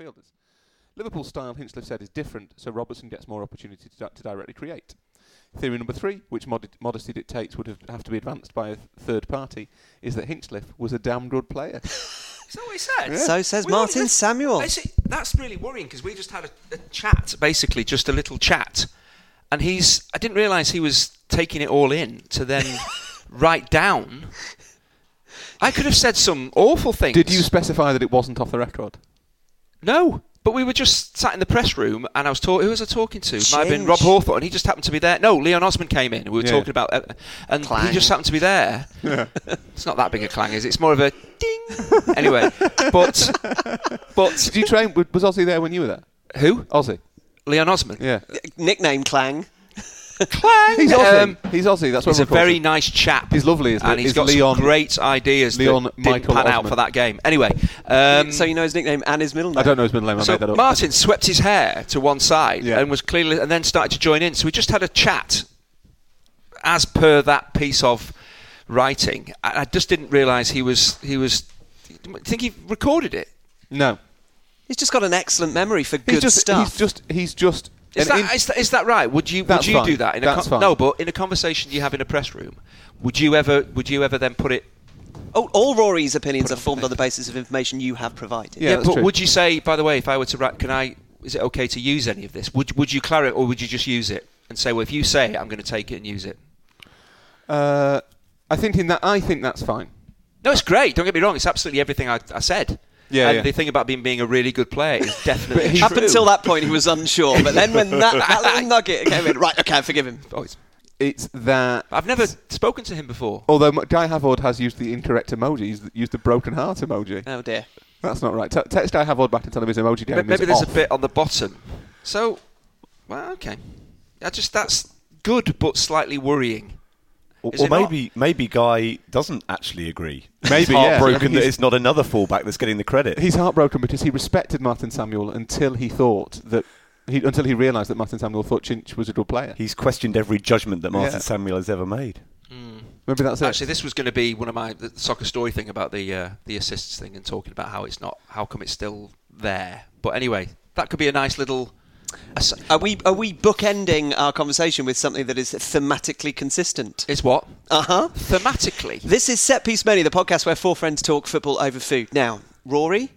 midfielders. Liverpool's style, Hinchcliffe said, is different, so Robertson gets more opportunity to, di- to directly create. Theory number three, which mod- modesty dictates would have, have to be advanced by a th- third party, is that Hinchcliffe was a damn good player. Is that what he said? So says We Martin only- Samuel. I see- that's really worrying because we just had a, a chat, basically just a little chat, and he's. I didn't realise he was taking it all in to then write down. I could have said some awful things. Did you specify that it wasn't off the record? No, but we were just sat in the press room, and I was talking. Who was I talking to? Might have been Rob Hawthorne. and He just happened to be there. No, Leon Osman came in. and We were Yeah. talking about, uh, and Clang. he just happened to be there. it's not that big a clang, is it? It's more of a ding. anyway, but but Did you train? Was was Ozzy there when you were there? who? Ozzy. Leon Osman. Yeah. Nickname Clang. Clang. He's Ozzy. Um, he's Ozzy. That's what He's a very him. nice chap. He's lovely, isn't and he? he's Is got Leon- some great ideas Leon that didn't Michael pan out for that game. Anyway, um, so you know his nickname and his middle name. I don't know his middle name. I so made that up. Martin swept his hair to one side Yeah. and was clearly, and then started to join in. So we just had a chat, as per that piece of writing. I, I just didn't realise he was he was. I think he recorded it. No. He's just got an excellent memory for He's good just, stuff. He's just. He's just. Is that, in- is that is that right? Would you would you fine. do that in a That's fine. no? But in a conversation you have in a press room, would you ever would you ever then put it Oh, all Rory's opinions are formed on the basis of information you have provided. Yeah, that's but true. would you say, by the way, if I were to write, can I? Is it okay to use any of this? Would would you clarify, or would you just use it and say, well, if you say it, I'm going to take it and use it? Uh, I think in that. I think that's fine. No, it's great. Don't get me wrong. It's absolutely everything I, I said. Yeah, and yeah. the thing about him being a really good player is definitely But he- Up until that point, he was unsure, but then when that, that little nugget came in, right, okay, I forgive him. Oh, it's- It's that. I've never spoken to him before. Although Guy Havard has used the incorrect emoji, he's used the broken heart emoji. Oh dear. That's not right. T- text Guy Havard back and tell him his emoji game Maybe, maybe is there's off. a bit on the bottom. So, well, okay. I just that's good, but slightly worrying. Or, or it not? maybe maybe Guy doesn't actually agree. Maybe, he's yeah. heartbroken that He's- it's not another fullback that's getting the credit. He's heartbroken because he respected Martin Samuel until he thought that. He, until he realised that Martin Samuel thought Chinch was a good player. He's questioned every judgment that Martin Yeah. Samuel has ever made. Maybe that's it. Actually, this was going to be one of my the soccer story thing about the uh, the assists thing and talking about how it's not how come it's still there. But anyway, that could be a nice little. Are we are we bookending our conversation with something that is thematically consistent? Is what Uh huh. thematically. This is Set Piece Menu, the podcast where four friends talk football over food. Now, Rory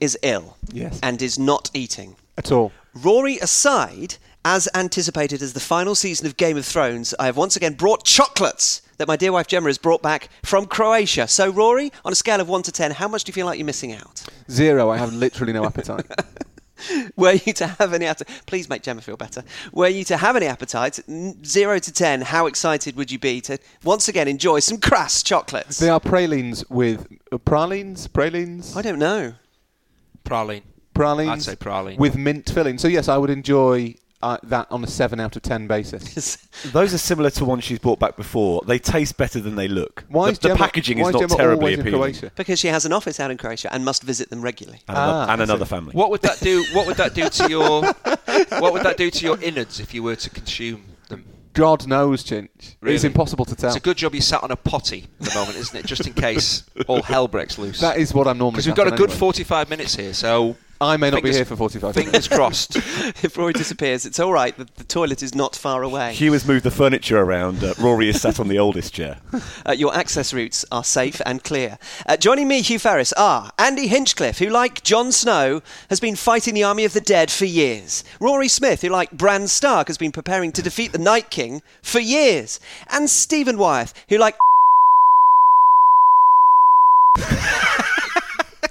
is ill. Yes. And is not eating. At all. Rory aside, as anticipated as the final season of Game of Thrones, I have once again brought chocolates that my dear wife Gemma has brought back from Croatia. So, Rory, on a scale of 1 to 10, how much do you feel like you're missing out? Zero. I have literally no appetite. Were you to have any appetite, please make Gemma feel better. Were you to have any appetite, 0 to 10, how excited would you be to once again enjoy some crass chocolates? they are pralines with uh, pralines, pralines, I don't know. Praline. pralines. I'd say praline. with mint filling. So yes, I would enjoy uh, that on a seven out of ten basis. Those are similar to ones she's brought back before. They taste better than they look. Why the, is the Gemma, packaging why is is not Gemma terribly always in appealing. Because she has an office out in Croatia and must visit them regularly. And, Ah, another, and another family. What would that do? What would that do to your? What would that do to your innards if you were to consume them? God knows, Chinch. It's impossible to tell. It's a good job you sat on a potty at the moment, isn't it? Just in case all hell breaks loose. That is what I'm normally. because we've got a sat good anyway. 45 minutes here, so I may not be here for 45 fingers minutes. crossed. if Rory disappears, it's all right. The, the toilet is not far away. Hugh has moved the furniture around. Uh, Rory is sat on the oldest chair. Uh, your access routes are safe and clear. Uh, joining me, Hugh Ferris, are Andy Hinchcliffe, who, like Jon Snow, has been fighting the army of the dead for years. Rory Smith, who, like Bran Stark, has been preparing to defeat the Night King for years. And Stephen Wyeth, who, like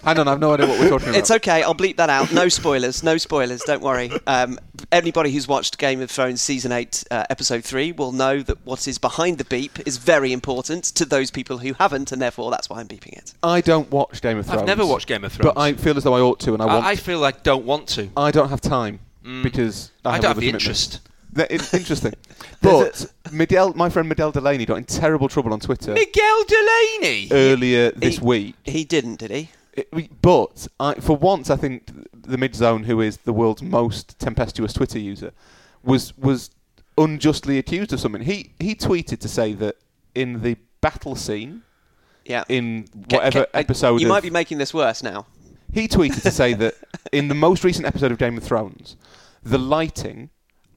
Hang on, I've no idea what we're talking about. It's okay. I'll bleep that out. No spoilers. No spoilers. Don't worry. Um, anybody who's watched Game of Thrones season eight, uh, episode three, will know that what is behind the beep is very important to those people who haven't, and therefore that's why I'm beeping it. I don't watch Game of Thrones. I've never watched Game of Thrones. but I feel as though I ought to, and I want. I, I feel like don't want to. I don't have time because I, I have don't have other the commitments. interest. Interesting. but Miguel, my friend Miguel Delaney got in terrible trouble on Twitter Miguel Delaney. earlier this He- week. He didn't, did he? It- but I, for once, I think the mid zone, who is the world's most tempestuous Twitter user, was was unjustly accused of something. He he tweeted to say that in the battle scene Yeah. in whatever episode You of, might be making this worse now. he tweeted to say that in the most recent episode of Game of Thrones, the lighting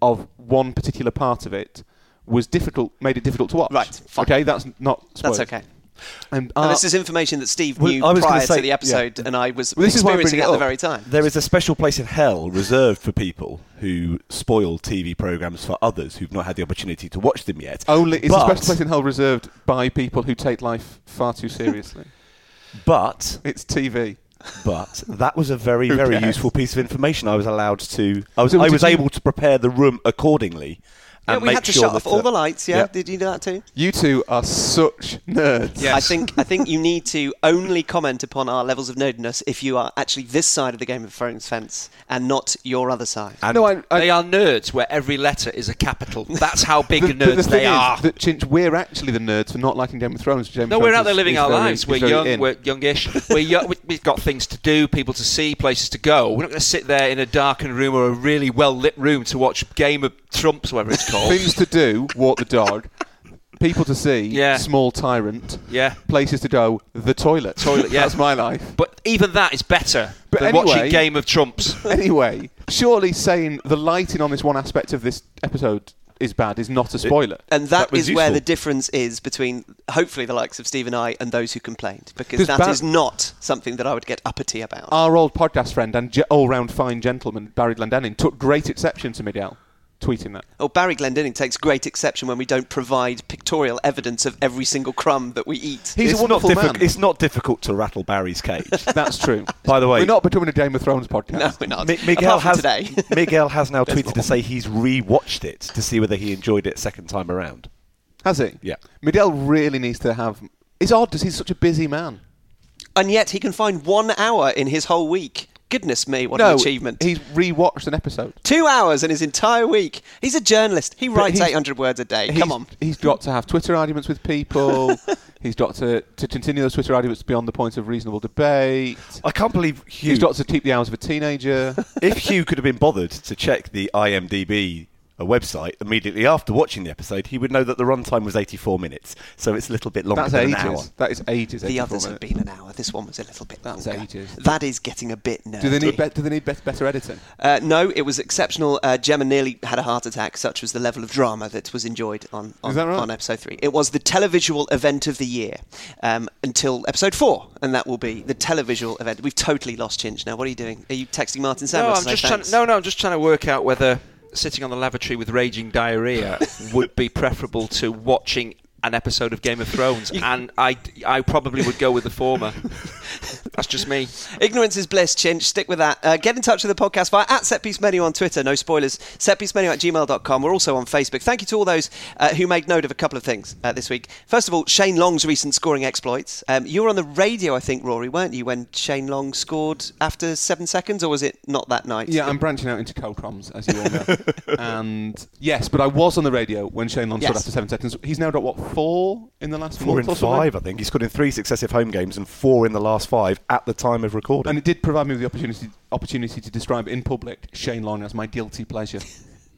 of one particular part of it was difficult, made it difficult to watch. Right, fine. Okay, that's not. That's spoilers. Okay. And, And uh, this is information that Steve well, knew I was prior say- to the episode, and I was Well, this is why I'm experiencing bringing it it at the very time. There is a special place in hell reserved for people who spoil TV programs for others who've not had the opportunity to watch them yet. only it's but, a special place in hell reserved by people who take life far too seriously. But it's TV. but that was a very very cares? useful piece of information. I was allowed to. I was So I was able to prepare the room accordingly. Yeah, we make had to sure shut off all the lights. Yeah, yeah. did you do that too? You two are such nerds. Yes. I think I think you need to only comment upon our levels of nerdiness if you are actually this side of the Game of Thrones fence and not your other side. And No, I, I, They are nerds where every letter is a capital. That's how big the, nerds the, the thing they is are. that Chinch, we're actually the nerds for not liking Game of Thrones. Game No, of we're out there living is our very- lives. We're young. in. We're youngish. we're young, we've got things to do, people to see, places to go. We're not going to sit there in a darkened room or a really well lit room to watch Game of Trumps, whatever it's called. Things to do: walk the dog. People to see: Yeah. small tyrant. yeah. Places to go: the toilet. Toilet, yeah. That's my life. But even that is better But than anyway- watching Game of Trumps. Anyway, surely saying the lighting on this one aspect of this episode is bad is not a spoiler. And that That was is where useful. the difference is between hopefully the likes of Steve and I and those who complained, because 'Cause that Bar- is not something that I would get uppity about. Our old podcast friend and ge- all-round fine gentleman Barry Glendenning took great exception to Miguel tweeting that. Oh, Barry Glendenning takes great exception when we don't provide pictorial evidence of every single crumb that we eat. He's it's a wonderful not diffi- man. It's not difficult to rattle Barry's cage. That's true. By the way, we're not becoming a Game of Thrones podcast. No, we're not. Mi- Miguel Apart from has today. Miguel has now There's tweeted to say he's re-watched it to see whether he enjoyed it second time around. Has he? Yeah. Miguel really needs to have. It's odd because he's such a busy man. and yet he can find one hour in his whole week. Goodness me, what no, an achievement. He's rewatched an episode. Two hours in his entire week. He's a journalist. He writes 800 words a day. Come on. He's got to have Twitter arguments with people. he's got to, to continue those Twitter arguments beyond the point of reasonable debate. I can't believe Hugh. He's got to keep the hours of a teenager. if Hugh could have been bothered to check the IMDb uh, website immediately after watching the episode, he would know that the runtime was 84 minutes. So it's a little bit longer That's than ages. an hour. That is ages. The 84 others have been an hour. This one was a little bit That's longer. ages. That is getting a bit nerdy. Do they need? Be- do they need bet- better editing? Uh, no, it was exceptional. Uh, Gemma nearly had a heart attack. Such was the level of drama that was enjoyed on on, right? on episode three. It was the televisual event of the year um, until episode four, and that will be the televisual event. We've totally lost Chinch now. What are you doing? Are you texting Martin Sanders? no, I'm just trying. No, no, I'm just trying to work out whether sitting on the lavatory with raging diarrhea would be preferable to watching an episode of Game of Thrones, and I, I probably would go with the former. That's just me. Ignorance is bliss, Chinch. Stick with that. Uh, get in touch with the podcast via at Setpiece Menu on Twitter. No spoilers. Setpiecemenu at gmail.com. We're also on Facebook. Thank you to all those uh, who made note of a couple of things uh, this week. First of all, Shane Long's recent scoring exploits. Um, you were on the radio, I think, Rory, weren't you, when Shane Long scored after seven seconds, or was it not that night? Yeah, I'm branching out into co-proms, as you all know. and yes, but I was on the radio when Shane Long scored after seven seconds. He's now got what four in the last Four month in or five, I think. He scored in three successive home games and four in the last five at the time of recording. And it did provide me with the opportunity opportunity to describe in public Shane Long as my guilty pleasure.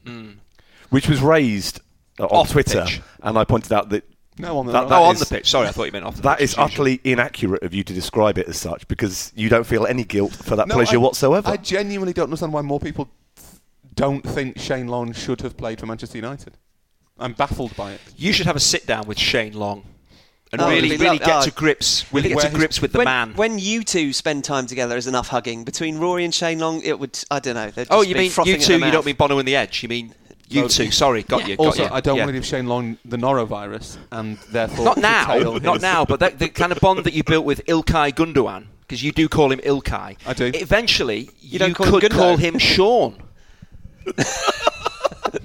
which was raised uh, on Off Twitter, and I pointed out that No, on the That- no, that oh, on is- the pitch. Sorry, I thought you meant off the that pitch. is utterly inaccurate of you to describe it as such because you don't feel any guilt for that No, pleasure I- whatsoever. I genuinely don't understand why more people don't think Shane Long should have played for Manchester United. I'm baffled by it. You should have a sit down with Shane Long and Oh, really, really be get lo- to oh. grips, really get to grips with the when, man. when you two spend time together is enough hugging between Rory and Shane Long, it would I don't know. they'd oh, you mean you two? You don't mean Bono and the Edge? You mean you No. two? Sorry, got Yeah. you. Got Also, you. I don't Yeah. want to give Shane Long the norovirus, and therefore Not now, curtail not now, but that, the kind of bond that you built with Ilkay Gundogan, because you do call him Ilkay. I do. Eventually, you, don't call him could Gundo. call him Sean.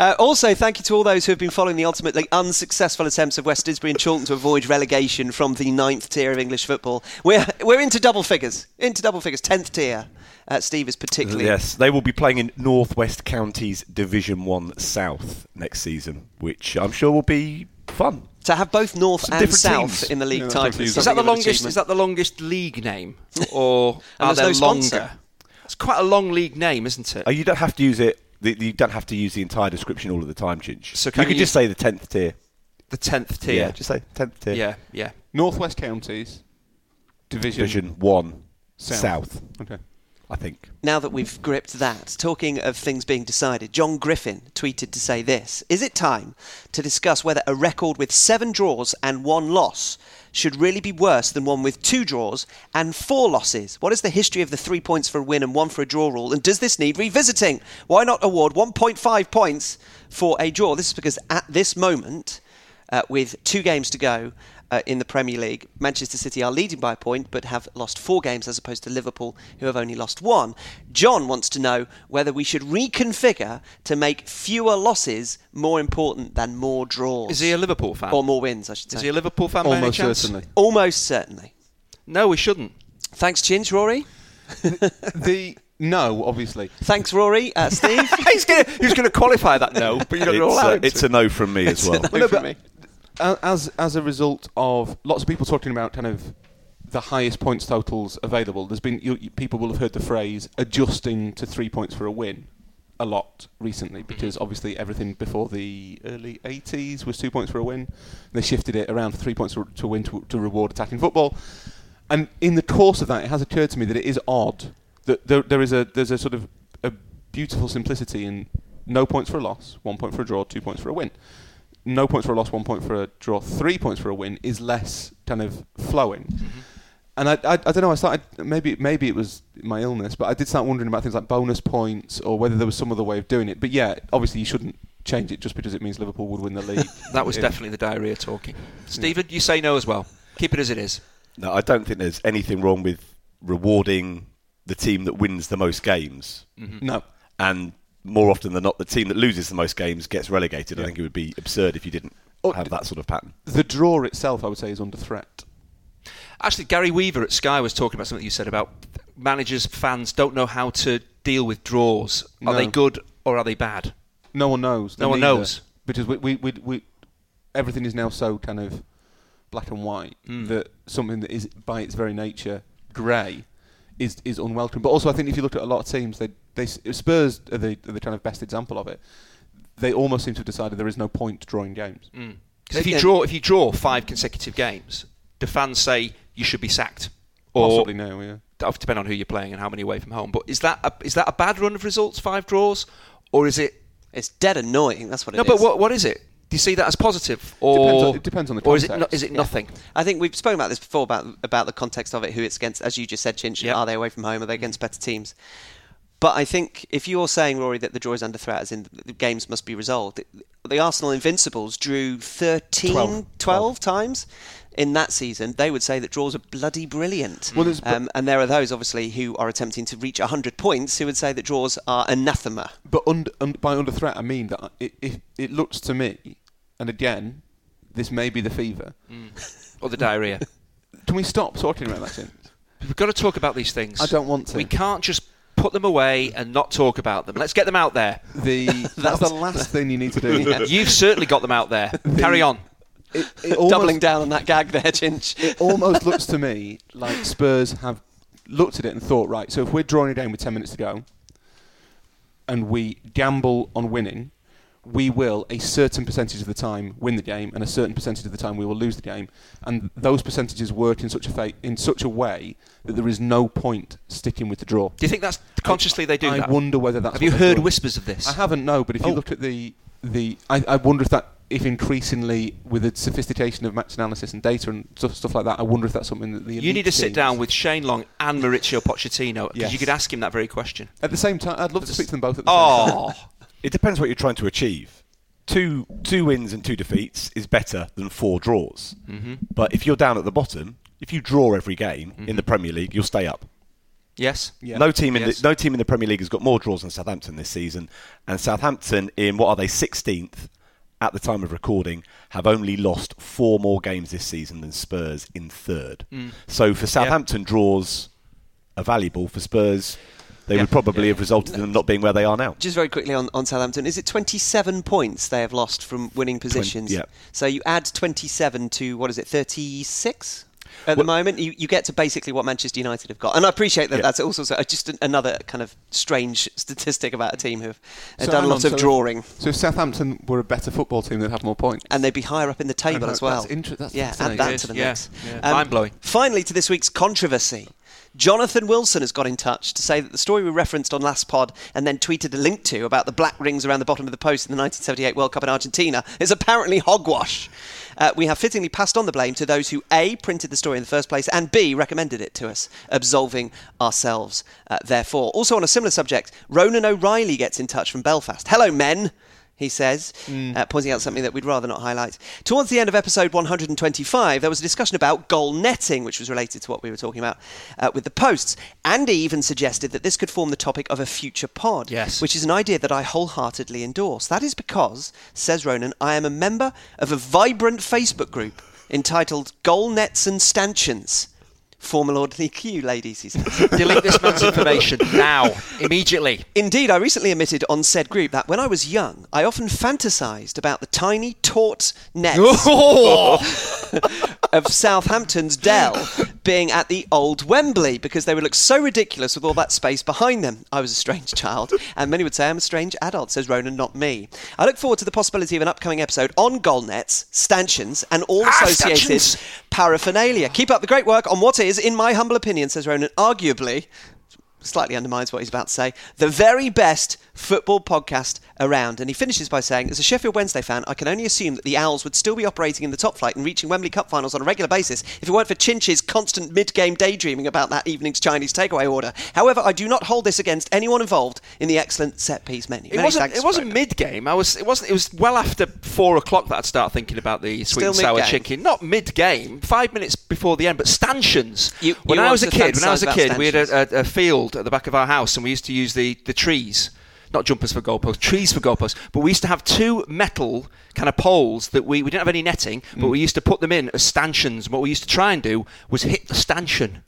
Uh, also, thank you to all those who have been following the ultimately unsuccessful attempts of West Didsbury and Chorlton to avoid relegation from the ninth tier of English football. We're, we're into double figures, into double figures, tenth tier. Uh, Steve is particularly. Yes, they will be playing in Northwest Counties Division One South next season, which I'm sure will be fun. To have both North Some and South teams. in the league Yeah, title is, Is that the something of an longest? Is that the longest league name, or are there no longer? sponsor. It's quite a long league name, isn't it? Oh, you don't have to use it. The- You don't have to use the entire description all of the time, Chinch. So can you could you- just say the tenth tier. the tenth Yeah, tier. just say tenth tier. Yeah, yeah. Northwest Counties Division, Division One South. South. Okay. I think. Now that we've gripped that, talking of things being decided, John Griffin tweeted to say this Is it time to discuss whether a record with seven draws and one loss should really be worse than one with two draws and four losses? What is the history of the three points for a win and one for a draw rule? And does this need revisiting? Why not award 1.5 points for a draw? This is because at this moment, uh, with two games to go, uh, in the Premier League. Manchester City are leading by a point but have lost four games as opposed to Liverpool, who have only lost one. John wants to know whether we should reconfigure to make fewer losses more important than more draws. Is he a Liverpool fan? Or more wins, I should say. Is he a Liverpool fan by any Almost certainly. Almost certainly. No, we shouldn't. Thanks, Chinch, Rory. the no, obviously. Thanks, Rory. Uh, Steve. he's going he's to qualify that no, but you're not It's, going to allow uh, him it's a no from me as well. No No, from but me. As as a result of lots of people talking about kind of the highest points totals available, there's been you, you- people will have heard the phrase adjusting to three points for a win a lot recently mm-hmm. because obviously everything before the early 80s was two points for a win. They shifted it around to three points to, to win to, to reward attacking football. And in the course of that, it has occurred to me that it is odd that there, there is a there's a sort of a beautiful simplicity in no points for a loss, one point for a draw, two points for a win. No points for a loss, one point for a draw, three points for a win is less kind of flowing. Mm-hmm. And I, I, I don't know. I started maybe maybe it was my illness, but I did start wondering about things like bonus points or whether there was some other way of doing it. But yeah, obviously you shouldn't change it just because it means Liverpool would win the league. that was Yeah. definitely the diarrhea talking. Stephen, you say no as well. Keep it as it is. No, I don't think there's anything wrong with rewarding the team that wins the most games. Mm-hmm. no. And more often than not, the team that loses the most games gets relegated. I think it would be absurd if you didn't Oh, have that sort of pattern. The draw itself, I would say, is under threat. Actually, Gary Weaver at Sky was talking about something you said about managers, fans don't know how to deal with draws. Are No. they good or are they bad? No one knows. No one Neither. knows. because we, we, we, we everything is now so kind of black and white Mm. that something that is by its very nature grey is is unwelcome. But also, I think if you look at a lot of teams, they they Spurs are the are the kind of best example of it. They almost seem to have decided there is no point drawing games. Mm. 'Cause if you draw, if you draw five consecutive games, the fans say you should be sacked, or Possibly now, yeah. depending on who you're playing and how many away from home. But is that a, is that a bad run of results? Five draws, or is it? It's dead annoying. That's what it No, is. but what what is it? Do you see that as positive, or Depends on- it depends on the or is it context. no, is it Yeah. nothing? I think we've spoken about this before about about the context of it, who it's against, as you just said, Chinch. Yeah. Are they away from home? Are they against better teams? But I think if you're saying, Rory, that the draw is under threat, as in the games must be resolved, the Arsenal Invincibles drew 13, 12, Twelve. times in that season. They would say that draws are bloody brilliant. Well, there's- um, and there are those, obviously, who are attempting to reach 100 points who would say that draws are anathema. But under, un, by under threat, I mean that it, it, it looks to me, and again, this may be the fever. Mm. Or the diarrhea? Can we stop talking about that? Tim? We've got to talk about these things. I don't want to. We can't just put them away and not talk about them. Let's get them out there. The that's the last thing you need to do. Yeah. You've certainly got them out there. Carry on. It, it almost, Doubling down on that gag there, Chinch. it almost looks to me like Spurs have looked at it and thought, right, so if we're drawing a game with 10 minutes to go and we gamble on winning, we will a certain percentage of the time win the game and a certain percentage of the time we will lose the game and those percentages work in such a fa- in such a way that there is no point sticking with the draw. Do you think that's consciously they do I that? wonder whether that's Have you heard doing. whispers of this? I haven't no, but if you Oh. look at the the, I, I wonder if that if increasingly with the sophistication of match analysis and data and stuff, stuff like that, I wonder if that's something that the You need to sit down with Shane Long and Mauricio Pochettino because Yes. you could ask him that very question. at the same time. I'd love to speak to them both at the same time. Oh, It depends what you're trying to achieve. Two two wins and two defeats is better than four draws. Mm-hmm. But if you're down at the bottom, if you draw every game in the Premier League, you'll stay up. yes. Yeah. No team in Yes. the no team in the Premier League has got more draws than Southampton this season, and Southampton in what are they 16th at the time of recording have only lost four more games this season than Spurs in third. So for Southampton, draws are valuable. For Spurs, they Yeah. would probably Yeah. have resulted in them not being where they are now. Just very quickly on, on Southampton, is it 27 points they have lost from winning positions? yeah. So you add 27 to, what is it, 36? At the moment, you, you get to basically what Manchester United have got. And I appreciate that Yeah. that's also just an, another kind of strange statistic about a team who have uh, So done a lot on, of so- drawing. So if Southampton were a better football team, they'd have more points. And they'd be higher up in the table know, as well. that's inter- that's yeah, add that to the is, yeah. mix. Yeah. Mind-blowing. Finally, to this week's controversy. Jonathan Wilson has got in touch to say that the story we referenced on last pod and then tweeted a link to about the black rings around the bottom of the post in the 1978 World Cup in Argentina is apparently hogwash. Uh, we have fittingly passed on the blame to those who A, printed the story in the first place, and B, recommended it to us, absolving ourselves uh, therefore. Also, on a similar subject, Ronan O'Reilly gets in touch from Belfast. Hello, men he says, uh, pointing out something that we'd rather not highlight. Towards the end of episode 125, there was a discussion about goal netting, which was related to what we were talking about uh, with the posts. Andy even suggested that this could form the topic of a future pod, Yes. which is an idea that I wholeheartedly endorse. That is because, says Ronan, I am a member of a vibrant Facebook group entitled Goal Nets and Stanchions. Former Lord Q, ladies, he says. Delete this man's information now, immediately. Indeed, I recently admitted on said group that when I was young, I often fantasised about the tiny taut nets oh! of Southampton's Dell being at the old Wembley because they would look so ridiculous with all that space behind them. I was a strange child, and many would say I'm a strange adult, says Ronan, not me. I look forward to the possibility of an upcoming episode on goal nets, stanchions, and all Ah, associated stanchions. paraphernalia. Keep up the great work on what is, in my humble opinion, says Ronan, arguably slightly undermines what he's about to say. The very best football podcast around. And he finishes by saying, as a Sheffield Wednesday fan, I can only assume that the Owls would still be operating in the top flight and reaching Wembley Cup finals on a regular basis if it weren't for Chinch's constant mid-game daydreaming about that evening's Chinese takeaway order. However, I do not hold this against anyone involved in the excellent set-piece menu. It Many wasn't. It wasn't mid game. I was. It wasn't. It was well after four o'clock that I'd start thinking about the sweet and sour chicken. Not mid game. Five minutes before the end. But stanchions. You- when you I was a kid, when I was a kid, we had a, a, a field at the back of our house, and we used to use the the trees. Not jumpers for goalposts, trees for goalposts. But we used to have two metal kind of poles that we, we didn't have any netting, but mm. we used to put them in as stanchions. And what we used to try and do was hit the stanchion.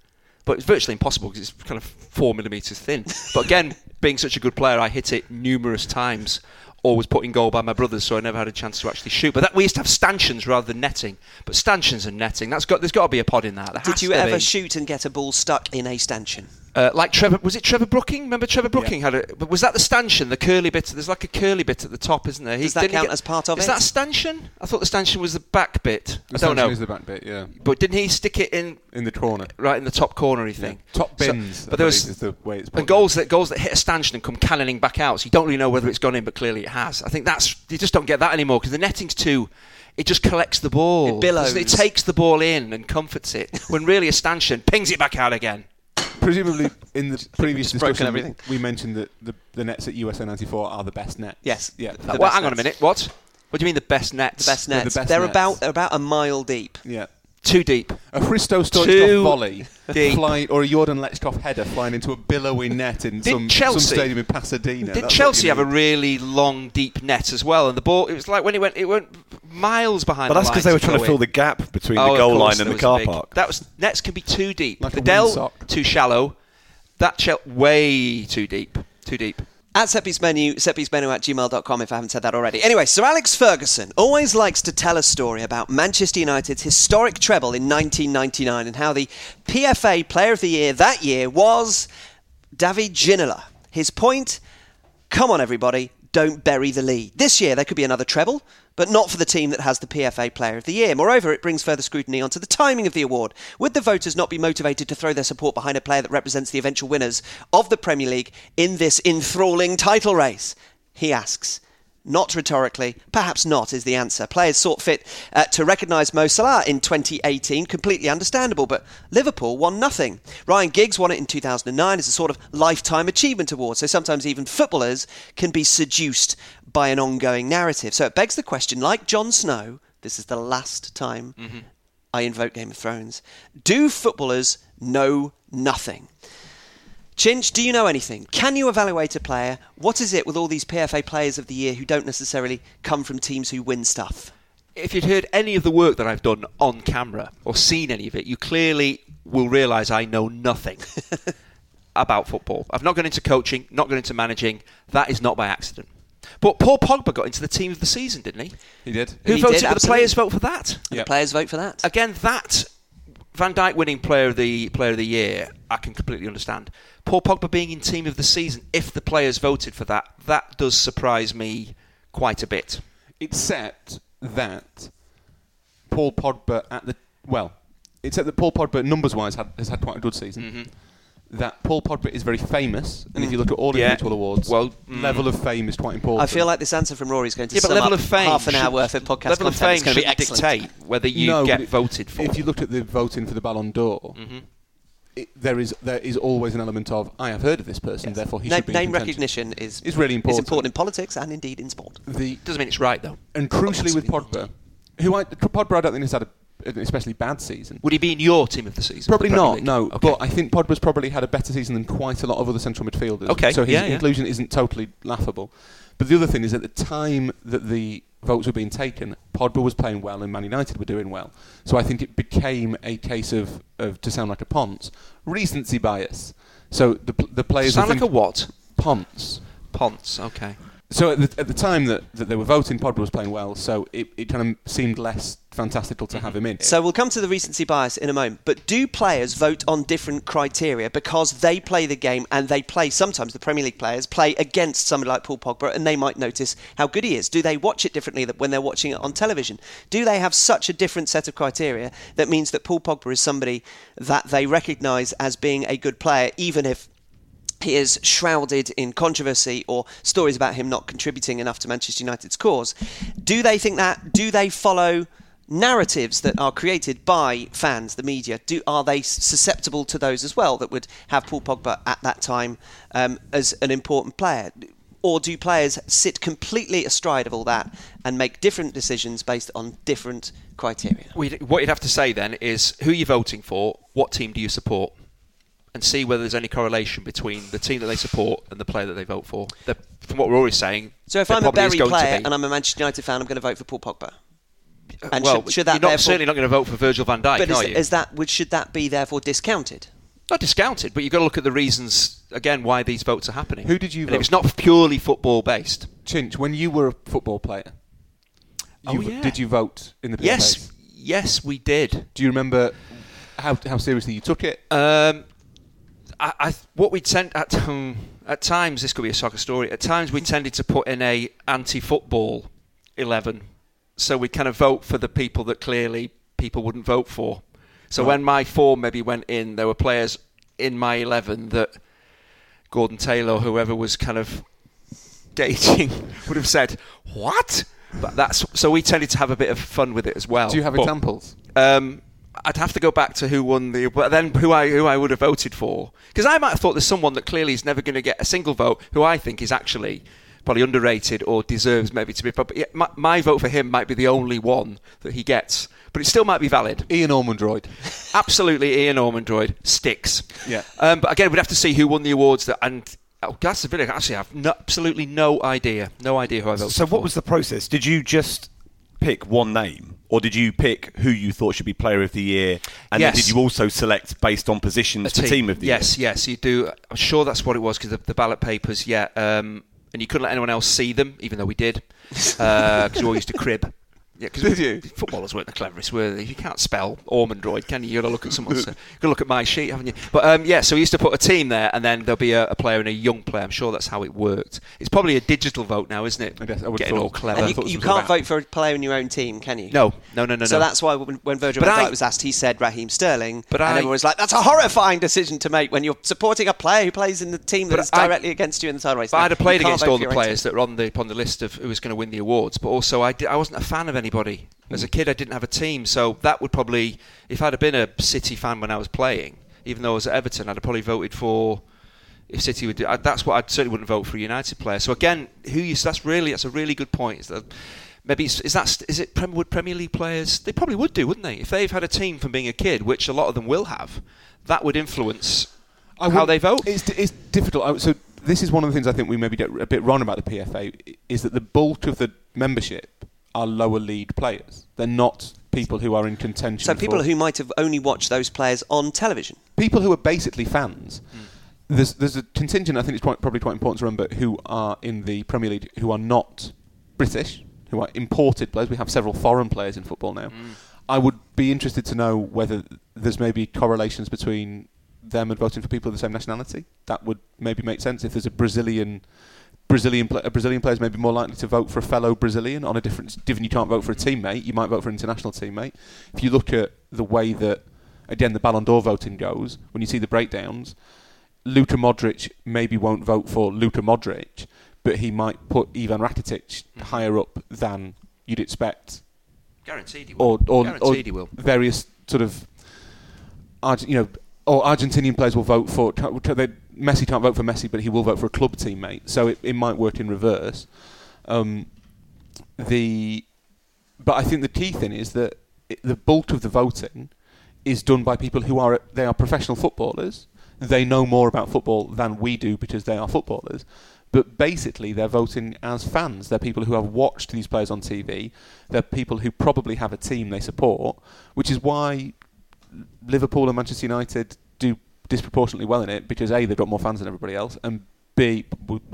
But it's virtually impossible because it's kind of four millimetres thin. But again, being such a good player, I hit it numerous times. Always put in goal by my brothers, so I never had a chance to actually shoot. But that we used to have stanchions rather than netting. But stanchions and netting, that's got there's got to be a pod in that. There Did you ever be. shoot and get a ball stuck in a stanchion? Uh, like Trevor, was it Trevor Brooking? Remember Trevor Brooking had a. But was that the stanchion, the curly bit? There's like a curly bit at the top, isn't there? He, Does that didn't he count get- as part of is it? that a stanchion? I thought the stanchion was the back bit. The I don't know. is the back bit, yeah. but didn't he stick it in In the corner. right in the top cornery thing? Top bins. I but there was is the way it's and goals that goals that hit a stanchion and come cannoning back out. So you don't really know whether it's gone in, but clearly it has. I think that's you just don't get that anymore because the netting's too. It just collects the ball. It billows. It takes the ball in and comforts it. when really a stanchion pings it back out again. Presumably, in the previous Just broken discussion, everything. we mentioned that the, the nets at USA 94 are the best nets. Yes. Yeah. The well, best hang on a nets. minute. What? What do you mean the best nets? The best They're the nets. best They're nets. about they're about a mile deep. Yeah. Too deep. A Christo Too Stoichkov volley deep. flying, or a Jordan Lechkov header flying into a billowy net in Did some, Chelsea- some stadium in Pasadena. Did That's what Chelsea you have a need. really long, deep net as well? And the ball, it was like when it went, it went miles behind. But the that's line because they were to trying go to fill in. the gap between Oh, the of goal course, line and there the was a car big- park. That was nets can be too deep. Like a the wooden Dell sock. too shallow. That Chel- way too deep. Too deep. At setpiece menu, setpiecemenu at gmail.com if I haven't said that already. Anyway, Sir Alex Ferguson always likes to tell a story about Manchester United's historic treble in 1999 and how the PFA Player of the Year that year was David Ginola. His point come on, everybody, don't bury the lead. This year there could be another treble, but not for the team that has the PFA Player of the Year. Moreover, it brings further scrutiny onto the timing of the award. Would the voters not be motivated to throw their support behind a player that represents the eventual winners of the Premier League in this enthralling title race? He asks. Not rhetorically, perhaps not is the answer. Players sought fit uh, to recognise Mo Salah in 2018, completely understandable, but Liverpool won nothing. Ryan Giggs won it in 2009 as a sort of lifetime achievement award, so sometimes even footballers can be seduced by an ongoing narrative. So it begs the question, like Jon Snow, this is the last time I invoke Game of Thrones, do footballers know nothing? Chinch, do you know anything? Can you evaluate a player? What is it with all these PFA players of the year who don't necessarily come from teams who win stuff? If you'd heard any of the work that I've done on camera or seen any of it, you clearly will realise I know nothing about football. I've not gone into coaching, not gone into managing. That is not by accident. But Paul Pogba got into the team of the season, didn't he? He did. Who He voted? did, Did the players absolutely. vote for that? Yep. The players vote for that. Again, that Van Dijk winning player of the player of the year, I can completely understand. Paul Pogba being in team of the season, if the players voted for that, that does surprise me quite a bit. Except that Paul Pogba at the well, except that Paul Pogba numbers wise had, has had quite a good season. Mm-hmm. That Paul Pogba is very famous, and if you look at all Yeah. individual awards, Well, mm. level of fame is quite important. I feel like this answer from Rory is going to Yeah, but sum level up of fame. half an hour should- worth of podcast level of fame It's going to be shouldn't dictate whether you No, get but voted for. if you look at the voting for the Ballon d'Or, Mm-hmm. it, there is there is always an element of I have heard of this person, Yes. therefore he name, should be name recognition is Is really important. Is important in politics and indeed in sport. The doesn't mean it's right though. and crucially with Possibly Pogba, who I Pogba I don't think has had a, an especially bad season. Would he be in your team of the season? Probably the not, League? no. Okay. But I think Pogba's probably had a better season than quite a lot of other central midfielders. Okay, So his yeah, yeah. inclusion isn't totally laughable. But the other thing is at the time that the votes were being taken, Pogba was playing well and Man United were doing well. So I think it became a case of, of to sound like a Ponce, recency bias. So the, the players sound like a what? Ponce. Ponce. Okay. So at the, at the time that, that they were voting, Pogba was playing well. So it, it kind of seemed less fantastical to mm-hmm. have him in. So we'll come to the recency bias in a moment. But do players vote on different criteria because they play the game and they play sometimes the Premier League players play against somebody like Paul Pogba and they might notice how good he is. Do they watch it differently that when they're watching it on television? Do they have such a different set of criteria that means that Paul Pogba is somebody that they recognise as being a good player, even if he is shrouded in controversy or stories about him not contributing enough to Manchester United's cause. Do they think that? Do they follow narratives that are created by fans, the media? Do are they susceptible to those as well that would have Paul Pogba at that time um, as an important player? Or do players sit completely astride of all that and make different decisions based on different criteria? What you'd have to say then is who are you're voting for, what team do you support, and see whether there's any correlation between the team that they support and the player that they vote for. They're- from what Rory's saying, So if I'm a probably Bury player and I'm a Manchester United fan, I'm going to vote for Paul Pogba. and well, should- should that you're not, certainly not going to vote for Virgil van Dijk, But are is, you? is that would should that be therefore discounted? not discounted, but you've got to look at the reasons again why these votes are happening. Who did you And vote if it's not purely football based, Chinch, when you were a football player, Oh, yeah. did you vote in the PFA? yes, yes, we did. Do you remember how, how seriously you took it? Um, I, I what we tend at um, at times this could be a soccer story. At times we tended to put in a anti-football eleven, so we kind of vote for the people that clearly people wouldn't vote for. So Right. when my four maybe went in, there were players in my eleven that Gordon Taylor or whoever was kind of gauging would have said what. But that's so we tended to have a bit of fun with it as well. Do you have But- examples? um, I'd have to go back to who won the, but then who I who I would have voted for because I might have thought there's someone that clearly is never going to get a single vote who I think is actually probably underrated or deserves maybe to be. But my, my vote for him might be the only one that he gets, but it still might be valid. Ian Ormondroyd. Absolutely, Ian Ormondroyd sticks. Yeah. Um, but again, we'd have to see who won the awards. That and oh, that's the video. Actually, I have no, absolutely no idea. No idea who I voted So for. what was the process? Did you just pick one name, or did you pick who you thought should be Player of the Year, and Yes. then did you also select based on positions for Team of the yes, Year? yes, yes, you do. I'm sure that's what it was because the, the ballot papers, yeah. Um, and you couldn't let anyone else see them, even though we did, because we all used to crib. Yeah, because Did you? footballers weren't the cleverest, were they? You can't spell Ormondroyd, can you? You've got to look at someone's. you got to look at my sheet, haven't you? But um, yeah, so we used to put a team there, and then there'll be a, a player and a young player. I'm sure that's how it worked. It's probably a digital vote now, isn't it? I guess I would Getting thought- all clever. And you, you can't vote for a player in your own team, can you? no, no, no, no, So no. that's why when, when Virgil But van Dijk I- was asked, he said Raheem Sterling, But and I- everyone was like, "That's a horrifying decision to make when you're supporting a player who plays in the team that's But is I- directly against you in the title race." But No, I'd have played against all the players that were on the on the list of who was going to win the awards, but also I, di- I wasn't a fan of anybody. As a kid, I didn't have a team, so that would probably, if I'd have been a City fan when I was playing, even though I was at Everton, I'd have probably voted for. If City would, do, I, that's what I certainly wouldn't vote for a United player. So again, who you? That's really that's a really good point. Is that maybe it's, is that is it would Premier League players? They probably would do, wouldn't they? If they've had a team from being a kid, which a lot of them will have, that would influence I how would- they vote. It's, it's difficult. So this is one of the things I think we maybe get a bit wrong about the PFA is that the bulk of the membership are lower league players. They're not people who are in contention. So people for- who might have only watched those players on television. people who are basically fans. There's there's a contingent I think it's quite, probably quite important to remember who are in the Premier League who are not British, who are imported players. We have several foreign players in football now. Mm. I would be interested to know whether there's maybe correlations between them and voting for people of the same nationality. That would maybe make sense if there's a Brazilian. Brazilian Brazilian player is maybe more likely to vote for a fellow Brazilian on a different. Given you can't vote for a teammate, you might vote for an international teammate. If you look at the way that, again, the Ballon d'Or voting goes, when you see the breakdowns, Luka Modric maybe won't vote for Luka Modric, but he might put Ivan Rakitic higher up than you'd expect, Guaranteed he will. or or, or Guaranteed he will. various sort of, you know, or Argentinian players will vote for. they- Messi can't vote for Messi, but he will vote for a club teammate. So it, it might work in reverse. Um, the, but I think the key thing is that it, the bulk of the voting is done by people who are they are professional footballers. They know more about football than we do because they are footballers. But basically, they're voting as fans. They're people who have watched these players on TV. They're people who probably have a team they support, which is why Liverpool and Manchester United do disproportionately well in it because a they've got more fans than everybody else, and b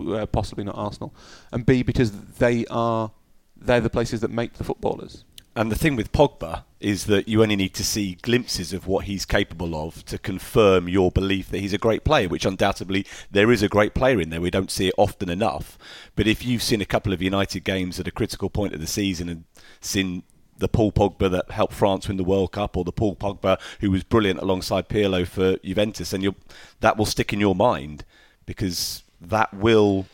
uh, possibly not Arsenal, and b because they are they're the places that make the footballers. And the thing with Pogba is that you only need to see glimpses of what he's capable of to confirm your belief that he's a great player, which undoubtedly there is a great player in there. We don't see it often enough. But if you've seen a couple of United games at a critical point of the season and seen the Paul Pogba that helped France win the World Cup or the Paul Pogba who was brilliant alongside Pirlo for Juventus, and that will stick in your mind because that will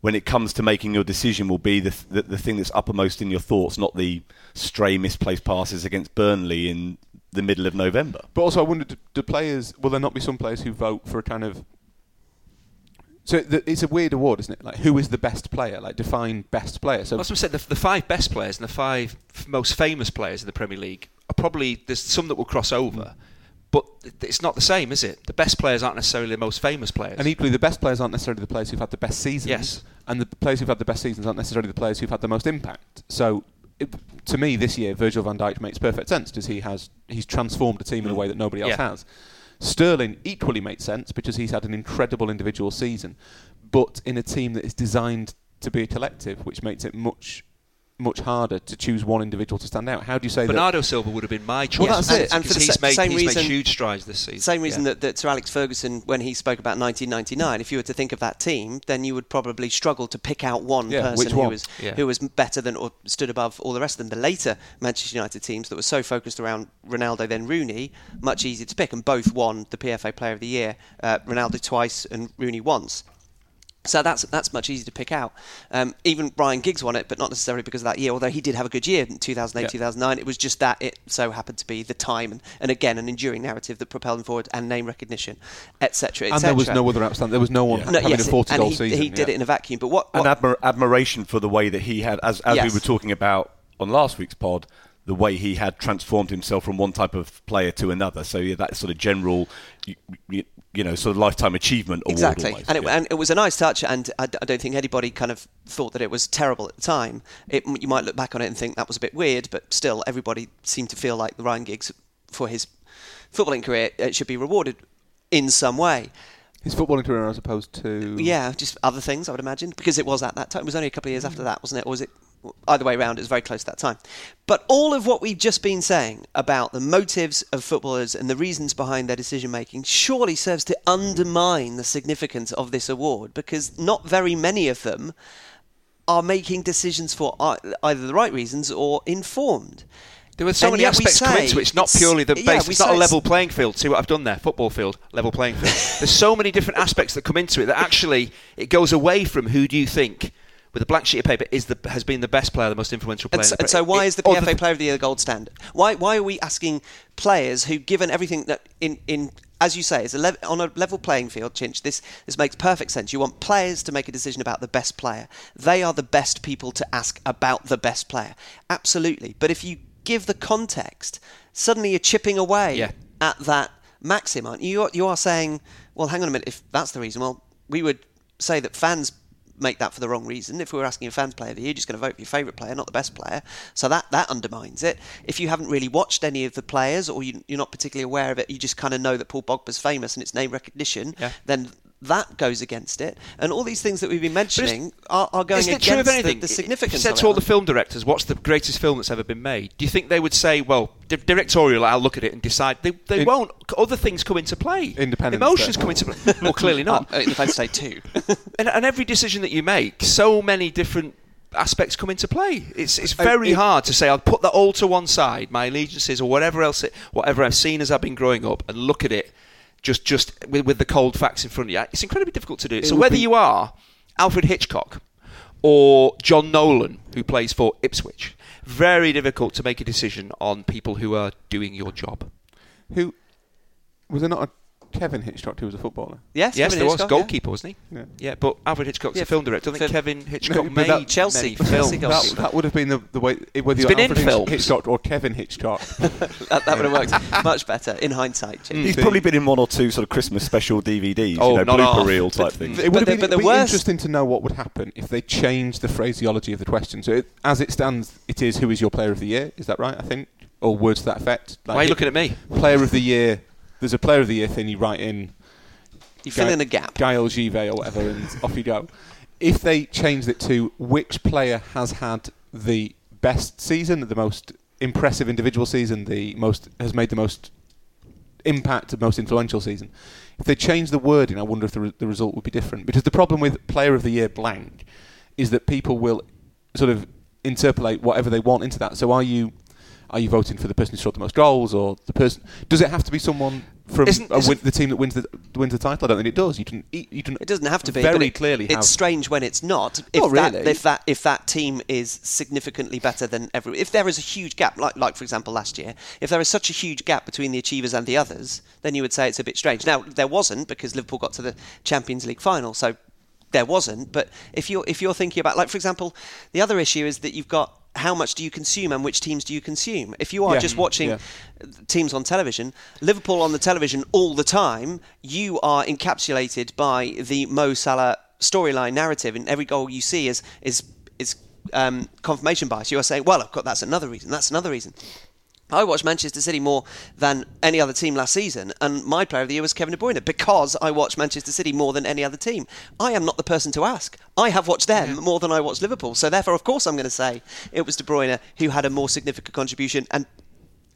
when it comes to making your decision will be the, the the thing that's uppermost in your thoughts, not the stray misplaced passes against Burnley in the middle of November. But also, I wonder, do, do players? Will there not be some players who vote for a kind of? So the, it's a weird award, isn't it? Like, who is the best player? Like, define best player. So That's what I said. The, the five best players and the five f- most famous players in the Premier League are probably there's some that will cross over, but th- it's not the same, is it? The best players aren't necessarily the most famous players. And equally, the best players aren't necessarily the players who've had the best seasons. Yes. And the players who've had the best seasons aren't necessarily the players who've had the most impact. So, it, to me, this year, Virgil van Dijk makes perfect sense because he has he's transformed a team in a mm. way that nobody else Yeah. has. Sterling equally makes sense because he's had an incredible individual season, but in a team that is designed to be a collective, which makes it much much harder to choose one individual to stand out. How do you say that? Bernardo Silva would have been my choice. Well, that's And- it. and for the he's sa- made, same he's made reason- huge strides this season. Same reason Yeah. that, that Sir Alex Ferguson, when he spoke about 1999, if you were to think of that team, then you would probably struggle to pick out one Yeah, person which who was Yeah. who was better than or stood above all the rest of them. The later Manchester United teams that were so focused around Ronaldo then Rooney, much easier to pick, and both won the PFA Player of the Year. Uh, Ronaldo twice and Rooney once. So that's that's much easier to pick out. Um, even Ryan Giggs won it, but not necessarily because of that year. Although he did have a good year in 2008, Yeah. 2009. It was just that it so happened to be the time, and, and again an enduring narrative that propelled him forward, and name recognition, etc. and there was no other outstanding. There was no one Yeah. no, having yes, a forty goal he, season. he did yeah. it in a vacuum. But what, and what admir- admiration for the way that he had, as, as we were talking about on last week's pod, the way he had transformed himself from one type of player to another. So yeah, that sort of general, you, you, you know, sort of lifetime achievement award. Exactly, almost, and, it, yeah. and it was a nice touch, and I don't think anybody kind of thought that it was terrible at the time. It, you might look back on it and think that was a bit weird, but still, everybody seemed to feel like the Ryan Giggs, for his footballing career, it should be rewarded in some way. His footballing career, as opposed to Yeah, just other things, I would imagine, because it was at that time. It was only a couple of years after that, wasn't it? Or was it either way around? It was very close to that time. But all of what we've just been saying about the motives of footballers and the reasons behind their decision making surely serves to undermine the significance of this award because not very many of them are making decisions for either the right reasons or informed. There were so And many aspects come say into it. It's not it's- purely the base. we it's not a it's- level playing field. See what I've done there? Football field, level playing field. There's so many different aspects that come into it that actually it goes away from who do you think, with a blank sheet of paper, is the has been the best player, the most influential player. And so, in the and so why it- is the PFA Player of the Year the gold standard? Why, why are we asking players who, given everything that in, in as you say, is a lev- on a level playing field, Chinch, this, this makes perfect sense. You want players to make a decision about the best player. They are the best people to ask about the best player. Absolutely. But if you give the context, suddenly you're chipping away Yeah. at that maxim, aren't you? You're, you are saying, well, hang on a minute, if that's the reason, well, we would say that fans make that for the wrong reason. If we were asking a fans player of the year, you're just going to vote for your favourite player, not the best player. So that, that undermines it. If you haven't really watched any of the players or you, you're not particularly aware of it, you just kind of know that Paul Pogba's famous and it's name recognition, Yeah. then that goes against it. And all these things that we've been mentioning are, are going against true of the- anything? the, significance If you said to all the film directors, "What's the greatest film that's ever been made?" Do you think they would say, "Well, di- directorial, I'll look at it and decide"? They, they In- won't. Other things come into play. Independence emotions Day. come into play. Well, clearly not. Uh, Independence Day 2. and, and every decision that you make, so many different aspects come into play. It's it's very it- hard to say I'll put that all to one side, my allegiances or whatever else, it, whatever I've seen as I've been growing up, and look at it just just with, with the cold facts in front of you. It's incredibly difficult to do. so whether be- you are Alfred Hitchcock or Jon Nolan, who plays for Ipswich, very difficult to make a decision on people who are doing your job. Who was there not a Kevin Hitchcock who was a footballer? Yes, yes, Kevin there was Hitchcock, yeah. goalkeeper, wasn't he? Yeah. Yeah, but Alfred Hitchcock's Yeah, a film director. I think film- Kevin Hitchcock No, made that- Chelsea- many Chelsea films. That, that would have been the, the way whether It's you're been in Alfred Hitch- films. Hitchcock or Kevin Hitchcock. That, that would have worked much better in hindsight. Jim. He's probably been in one or two sort of Christmas special DVDs, Oh, you know, not blooper half. reel type things. It But would have been, but it'd be interesting to know what would happen if they changed the phraseology of the question. So, as it stands, it is who is your player of the year? Is that right? I think, or words to that effect. Why are you looking at me? Player of the year. There's a player of the year thing. You write in You fill in a gap. Gael Give or whatever, and off you go. If they changed it to which player has had the best season, the most impressive individual season, the most has made the most impact, the most influential season. If they change the wording, I wonder if the, re- the result would be different. Because the problem with Player of the Year blank is that people will sort of interpolate whatever they want into that. So are you are you voting for the person who scored the most goals, or the person? Does it have to be someone from Isn't- isn't- win, the team that wins the wins the title? I don't think it does. You can you can It doesn't have to be. very it- clearly. It's strange when it's not. If Not that, really. If that if that team is significantly better than every, if there is a huge gap, like like for example last year, if there is such a huge gap between the achievers and the others, then you would say it's a bit strange. Now there wasn't because Liverpool got to the Champions League final, so there wasn't. But if you're if you're thinking about like for example, the other issue is that you've got how much do you consume and which teams do you consume? If you are Yeah. just watching Yeah. teams on television, Liverpool on the television all the time, you are encapsulated by the Mo Salah storyline narrative, and every goal you see is is is um, confirmation bias. You are saying, well, of course, that's another reason. That's another reason. I watched Manchester City more than any other team last season, and my player of the year was Kevin De Bruyne because I watched Manchester City more than any other team. I am not the person to ask. I have watched them more than I watched Liverpool, so therefore, of course, I'm going to say it was De Bruyne who had a more significant contribution and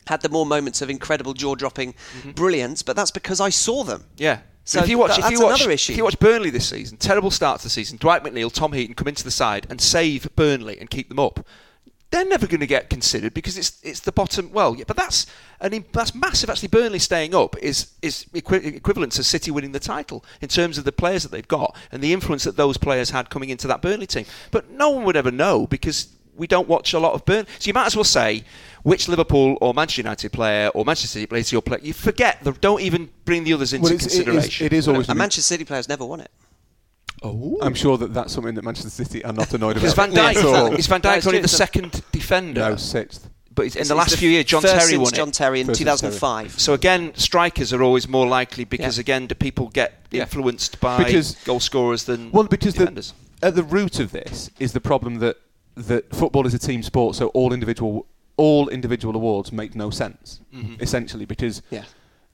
had the more moments of incredible jaw-dropping mm-hmm. brilliance. But that's because I saw them. Yeah. So if you watch, if you watch, another issue. If you watch Burnley this season, terrible start to the season. Dwight McNeil, Tom Heaton come into the side and save Burnley and keep them up. They're never going to get considered because it's it's the bottom. Well, yeah, but that's an im- that's massive. Actually, Burnley staying up is is equi- equivalent to City winning the title in terms of the players that they've got and the influence that those players had coming into that Burnley team. But no one would ever know because we don't watch a lot of Burnley. So you might as well say which Liverpool or Manchester United player or Manchester City player is your player. You forget. The, don't even bring the others into well, it's, it is, consideration. it is always. And Manchester City players never won it. Oh. I'm sure that that's something that Manchester City are not annoyed about. Is Van Yeah, Dijk, it's all- is Van Dijk it's only the second defender? no sixth. but in It's- the last the few years, John first Terry since won John. Terry in First since 2005. So again, strikers are always more likely because Yeah. again, do people get Yeah. influenced by Because- goal scorers than Well, because the, defenders? at the root of this is the problem that that football is a team sport, so all individual all individual awards make no sense mm-hmm. essentially because Yeah.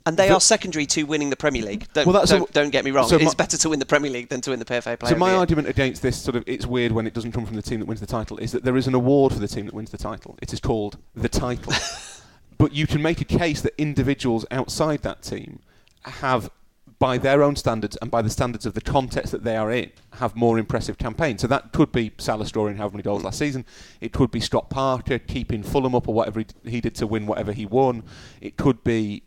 And they The- are secondary to winning the Premier League. Don't, Well, don't, don't get me wrong. so it's my- better to win the Premier League than to win the PFA Player So my argument against this sort of it's weird when it doesn't come from the team that wins the title is that there is an award for the team that wins the title. It is called the title. but you can make a case that individuals outside that team have by their own standards and by the standards of the context that they are in, have more impressive campaigns. So that could be Salah scoring however many goals last season. It could be Scott Parker keeping Fulham up or whatever he, he did to win whatever he won. It could be,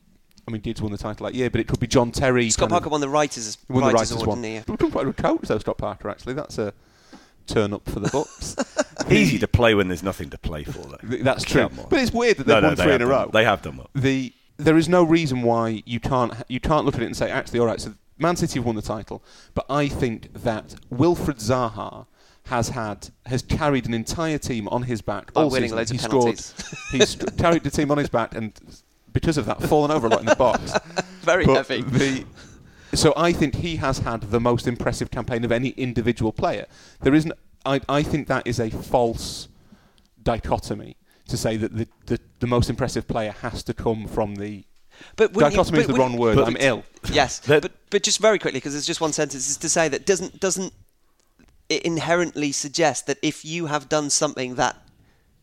I mean, Giggs won the title that year, but it could be John Terry. Scott kind of- Parker won the Writers' he won the Writers Writers Award, one. didn't he? Yeah. We've done quite a good coach though, Scott Parker. Actually, that's a turn up for the books. Easy to play when there's nothing to play for, though. That's true. But it's weird that they've no, no, won they three have in a done- row. They have done well. the there is no reason why you can't you can't look at it and say actually all right. So Man City have won the title, but I think that Wilfred Zaha has had has carried an entire team on his back By all winning season. loads of he penalties. scored. He's carried the team on his back and because of that fallen over a lot in the box. Very But heavy. The, so I think he has had the most impressive campaign of any individual player. There isn't. I, I think that is a false dichotomy to say that the, the, the most impressive player has to come from the. But wouldn't you- Dichotomy is the wrong word. I'm ill. Yes, but but just very quickly because there's just one sentence is to say that doesn't doesn't it inherently suggest that if you have done something that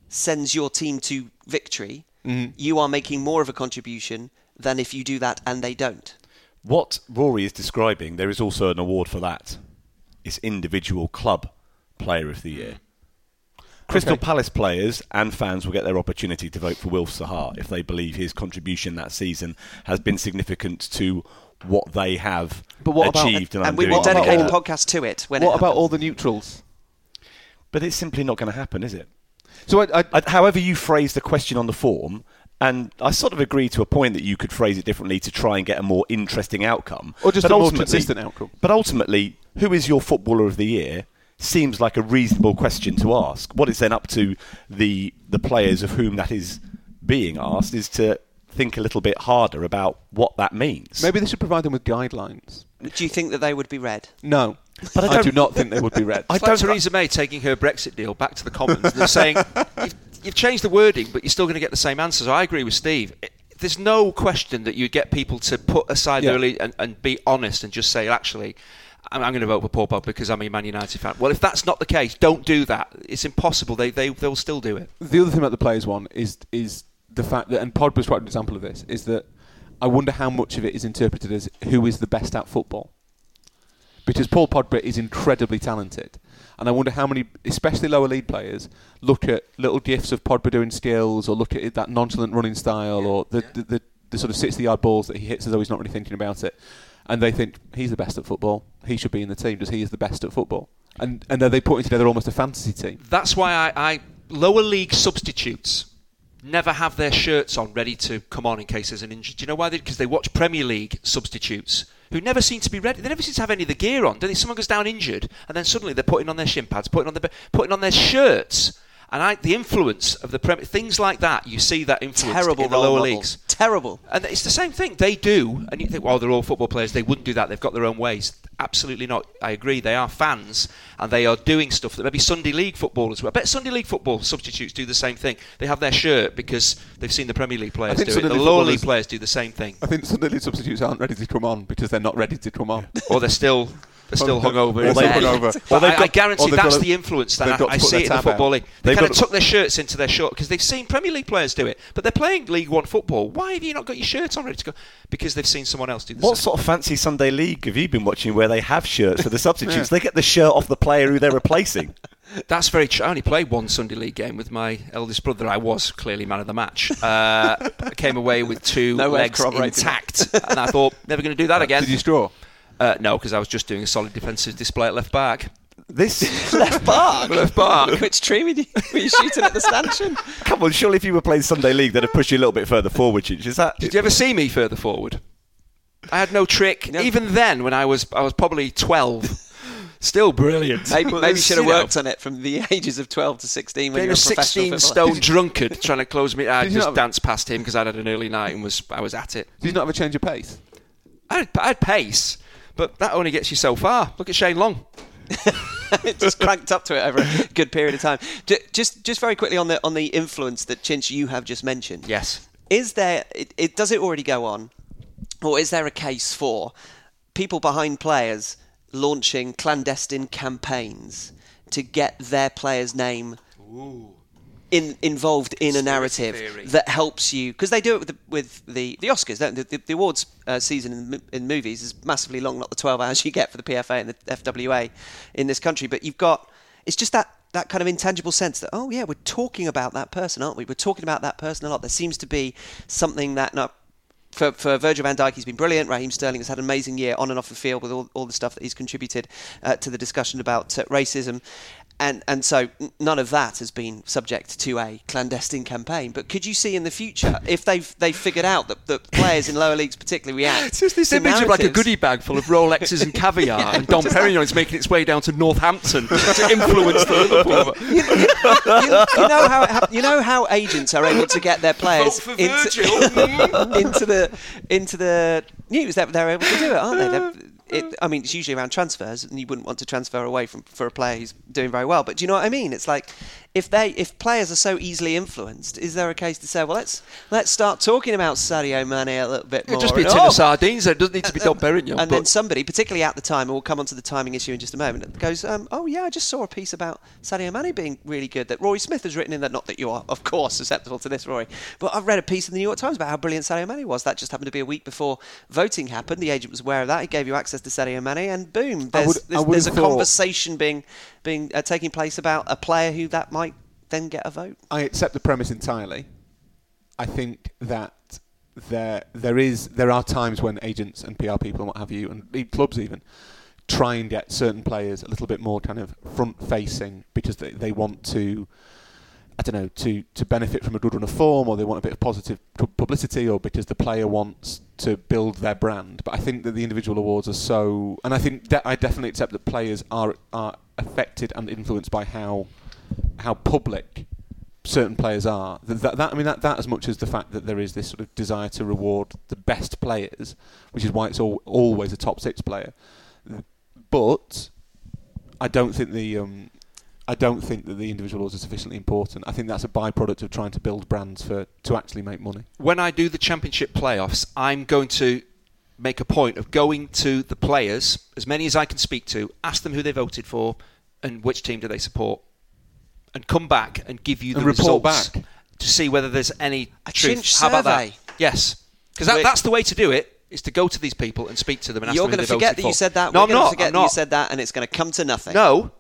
sends your team to victory, Mm-hmm. you are making more of a contribution than if you do that and they don't. What Rory is describing, there is also an award for that. It's individual club player of the year. Crystal Okay. Palace players and fans will get their opportunity to vote for Wilf Zaha if they believe his contribution that season has been significant to what they have But what about- achieved and, and we will What about dedicate a podcast to it when it what about all the neutrals? But it's simply not going to happen, is it? So I, I, I, however you phrase the question on the form, and I sort of agree to a point that you could phrase it differently to try and get a more interesting outcome, Or just But a more ultimately- consistent outcome. But ultimately, who is your footballer of the year? Seems like a reasonable question to ask. What it's then up to the the players of whom that is being asked is to think a little bit harder about what that means. maybe they should provide them with guidelines. Do you think that they would be read? No, But I I, don't- think they would be read. I It's like don't- Theresa May taking her Brexit deal back to the Commons. They're saying you've, you've changed the wording, but you're still going to get the same answers. I agree with Steve. It- there's no question that you get people to put aside Yeah. early and, and be honest and just say, actually, I'm, I'm going to vote for Paul Pogba because I'm a Man United fan. Well, if that's not the case, don't do that. It's impossible. They they they'll still do it. the other thing about the players one is is the fact that, and Pogba's quite an example of this, is that I wonder how much of it is interpreted as who is the best at football. Because Paul Pogba is incredibly talented, and I wonder how many, especially lower league players, look at little gifs of Pogba doing skills, or look at that nonchalant running style, or the, the, the, the sort of sixty-yard balls that he hits as though he's not really thinking about it, and they think he's the best at football. He should be in the team because he is the best at football. And and are they putting together almost a fantasy team? That's why I, I lower league substitutes never have their shirts on ready to come on in case there's an injury. Do you know why? Because they watch Premier League substitutes who never seem to be ready. They never seem to have any of the gear on. Don't they? Someone goes down injured, and then suddenly they're putting on their shin pads, putting on their putting on their shirts. And I, the influence of the Premier things like that, you see that influence Terrible in the lower models. leagues. Terrible. And it's the same thing. They do. And you think, well, they're all football players. They wouldn't do that. They've got their own ways. Absolutely not. I agree. They are fans and they are doing stuff that maybe Sunday League footballers will. I bet Sunday League football substitutes do the same thing. They have their shirt because they've seen the Premier League players think do it. Sunday The lower league players do the same thing. I think Sunday league substitutes aren't ready to come on because they're not ready to come on. Or they're still. They're still hungover. they're still bed. hungover. They've I, I guarantee they've that's to- the influence that they've I, I see it in the football out. league. They They've kind of to- tuck their shirts into their short because they've seen Premier League players do it, but they're playing League One football. Why have you not got your shirts on ready to go? Because they've seen someone else do the What same. sort of fancy Sunday league have you been watching where they have shirts for the substitutes? They get the shirt off the player who they're replacing. That's very true. I only played one Sunday league game with my eldest brother. I was clearly man of the match. Uh, I came away with two No legs intact, and I thought never going to do that again. Did you straw? Uh, no, because I was just doing a solid defensive display at left back. This, Left back. Left back. Which tree were you, were you shooting at the stanchion? come on, surely if you were playing Sunday league, they'd have pushed you a little bit further forward. Is that? Did you ever see me further forward? I had no trick. No. Even then, when I was I was probably twelve. Still brilliant. Maybe, But maybe you should have you know, worked on it from the ages of 12 to 16 when Being you were a a professional 16 stone drunkard trying to close me, I Did just not- danced past him because I'd had an early night and was I was at it. Did you not have a change of pace? I had, I had pace, but that only gets you so far. Look at Shane Long. it just cranked up to it over a good period of time. Just, just very quickly on the on the influence that Chinch you have just mentioned. Yes. Is there? It, it does it already go on, or is there a case for people behind players launching clandestine campaigns to get their player's name in, involved in a narrative theory. that helps you because they do it with the, with the, the Oscars. Don't they? The, the awards uh, season in, in movies is massively long, not the twelve hours you get for the PFA and the FWA in this country. But you've got it's just that that kind of intangible sense that oh yeah, we're talking about that person, aren't we? We're talking about that person a lot. There seems to be something that no, for, for Virgil van Dijk, he's been brilliant. Raheem Sterling has had an amazing year on and off the field with all, all the stuff that he's contributed uh, to the discussion about uh, racism. And, and so none of that has been subject to a clandestine campaign. But could you see in the future, if they've, they've figured out that, that players in lower leagues particularly react It's just this to image of like a narratives- goodie bag full of Rolexes and caviar, Yeah, and Dom Perignon is making its way down to Northampton to influence the Liverpool. you, you know how hap- you know how agents are able to get their players into, into the into the news. They're, they're able to do it, aren't they? They're, it, I mean, it's usually around transfers, and you wouldn't want to transfer away from for a player who's doing very well. But do you know what I mean? It's like if they if players are so easily influenced, is there a case to say, well, let's let's start talking about Sadio Mane a little bit more? It'd just be a tin oh, of sardines. It doesn't need to be Dom Perignon. and then somebody, particularly at the time, and we'll come on to the timing issue in just a moment, goes, um, "Oh yeah, I just saw a piece about Sadio Mane being really good that Rory Smith has written in that. Not that you are, of course, susceptible to this, Rory, but I've read a piece in the New York Times about how brilliant Sadio Mane was. That just happened to be a week before voting happened. The agent was aware of that. He gave you access to Sadio Mane, and boom, there's, would- there's, there's a thought- conversation being being uh, taking place about a player who that might then get a vote. I accept the premise entirely. I think that there there is there are times when agents and PR people and what have you and clubs even try and get certain players a little bit more kind of front facing because they, they want to I don't know to to benefit from a good run of form or they want a bit of positive publicity or because the player wants to build their brand but I think that the individual awards are so and I think de- I definitely accept that players are are affected and influenced by how how public certain players are. That, that, that I mean that, that as much as the fact that there is this sort of desire to reward the best players, which is why it's all, always a top six player. But I don't think the um, I don't think that the individual awards are sufficiently important. I think that's a byproduct of trying to build brands for to actually make money. when I do the championship playoffs, I'm going to make a point of going to the players, as many as I can speak to, ask them who they voted for and which team do they support, and come back and give you the report results back. to see whether there's any A truth. Chinch How about that? Yes, because that, that's the way to do it. Is to go to these people and speak to them and ask You're them who going to forget voted that you said that. No, We're I'm gonna not. forget I'm that you not. said that, and it's going to come to nothing. No.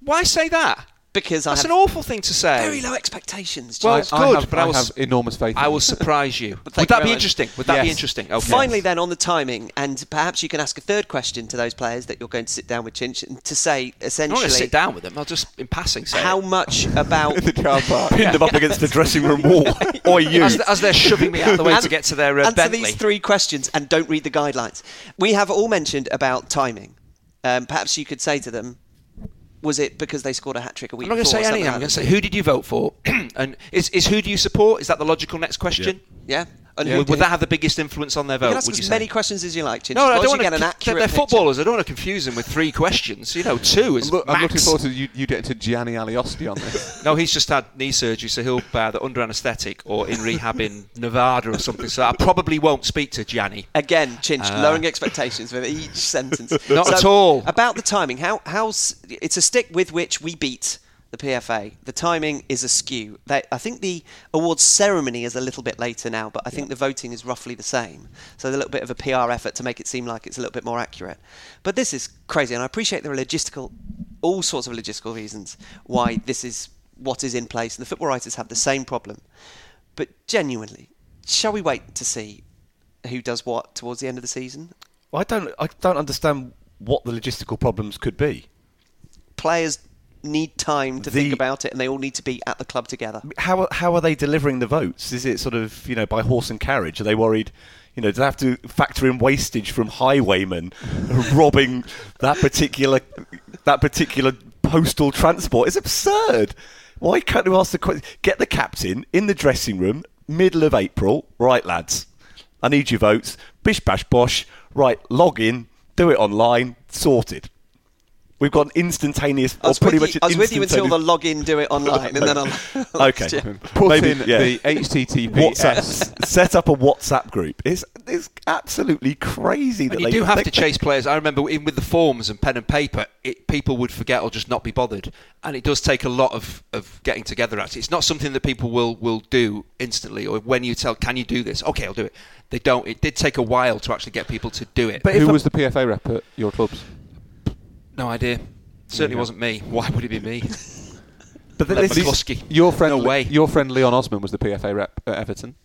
Why say that? Because I That's have an awful thing to say. very low expectations. Well, Jim. it's I good, have, but I I will have enormous faith. I will surprise you. Would that be interesting? Would that be interesting? Okay. Finally, then on the timing, and perhaps you can ask a third question to those players that you're going to sit down with Chinch and to say essentially. I'm not going essentially to sit down with them. I'll just, in passing, say how it. much about in the car park. Pinned them up against the dressing room wall. Or you. as, as they're shoving me out the way And- to get to their uh, answer Bentley. these three questions and don't read the guidelines. We have all mentioned about timing. Um, perhaps you could say to them, was it because they scored a hat trick a week I'm not going to say anything. I'm going to say who did you vote for, and is, is who do you support? Is that the logical next question? Yeah. And Yeah. Would, would that have the biggest influence on their vote? you vote? can ask would as you many say? questions as you like, Chinch. No, as I don't want you get an to. accurate They're, picture. footballers. I don't want to confuse them with three questions. You know, two is Look, I'm looking forward to you, you getting to Gianni Alioski on this. No, he's just had knee surgery, so he'll be either under anaesthetic or in rehab in Nevada or something. So I probably won't speak to Gianni. Again, Chinch, Uh, lowering expectations with each sentence. Not So, at all. About the timing, how how's it's a stick with which we beat the PFA. The timing is askew. They, I think the awards ceremony is a little bit later now, but I think the voting is roughly the same. So a little bit of a PR effort to make it seem like it's a little bit more accurate. But this is crazy, and I appreciate there are logistical, all sorts of logistical reasons why this is what is in place, and the football writers have the same problem. But genuinely, shall we wait to see who does what towards the end of the season? I don't. I don't understand what the logistical problems could be. Players need time to The- think about it, and they all need to be at the club together. How how are they delivering the votes? Is it sort of you know by horse and carriage? Are they worried? You know, do they have to factor in wastage from highwaymen robbing that particular that particular postal transport? It's absurd. Why can't you ask the question? Get the captain in the dressing room, middle of April. Right, lads, I need your votes. Bish bash bosh. Right, log in, do it online, sorted. We've got an instantaneous, or pretty with much an I was with you until the login, do it online, and then I'll. Okay. Put Maybe, in yeah. the HTTPS. WhatsApp. set up a WhatsApp group. It's it's absolutely crazy that you they do have they- to chase players. I remember even with the forms and pen and paper, it, people would forget or just not be bothered. And it does take a lot of, of getting together. Actually, it's not something that people will, will do instantly. Or when you tell, "Can you do this?" Okay, I'll do it. They don't. It did take a while to actually get people to do it. But if Who a- was the PFA rep at your clubs? No idea. Certainly Yeah. wasn't me. Why would it be me? But Lev this is, McCluskey. Your friend, No way. your friend Leon Osman was the PFA rep at Everton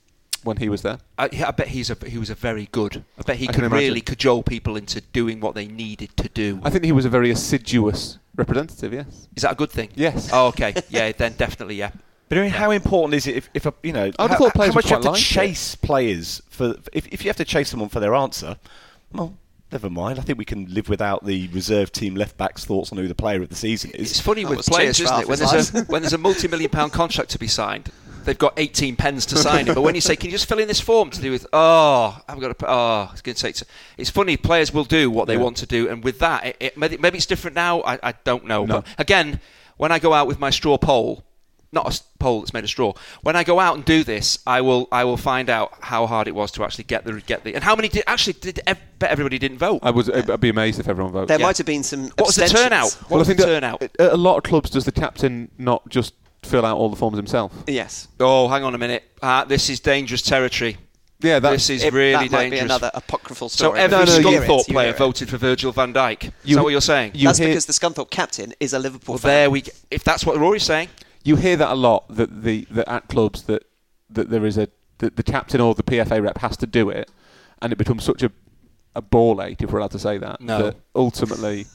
when he was there. I, I bet he's a, he was a very good. I bet he I could can really cajole people into doing what they needed to do. I think he was a very assiduous representative. Yes. Is that a good thing? Yes. Oh, okay. Yeah, then definitely, yeah. but I mean, how important is it if, if a, you know? I'd have how, thought players how much you have to quite like it. chase players for? If, if you have to chase someone for their answer, well, never mind. I think we can live without the reserve team left back's thoughts on who the player of the season is. It's funny That with players, changed isn't it? When there's a when there's a multi-million pound contract to be signed, they've got 18 pens to sign it. But when you say, "Can you just fill in this form to do with?" Oh, I've got to. put- Oh, it's going to say it's, it's funny. Players will do what they Yeah. want to do, and with that, it, it, maybe, maybe it's different now. I, I don't know. No. But again, when I go out with my straw pole. Not a pole that's made of straw. When I go out and do this, I will I will find out how hard it was to actually get the get the and how many did actually did ev- bet everybody didn't vote. I would. I'd be amazed if everyone voted. There Yeah. might have been some. What was the turnout? What Well, I was the think that turnout? At a lot of clubs, does the captain not just fill out all the forms himself? Yes. Oh, hang on a minute. Uh, this is dangerous territory. Yeah, this is It- really that might dangerous. be another apocryphal story. so story. every No, no, Scunthorpe player it. voted for Virgil van Dijk. Is You- that what you're saying? you That's hear- because the Scunthorpe captain is a Liverpool well, fan. there we. If that's what Rory's saying, You hear that a lot. That the that at clubs that that there is a that the captain or the PFA rep has to do it, and it becomes such a a ball ache, if we're allowed to say that, No. that ultimately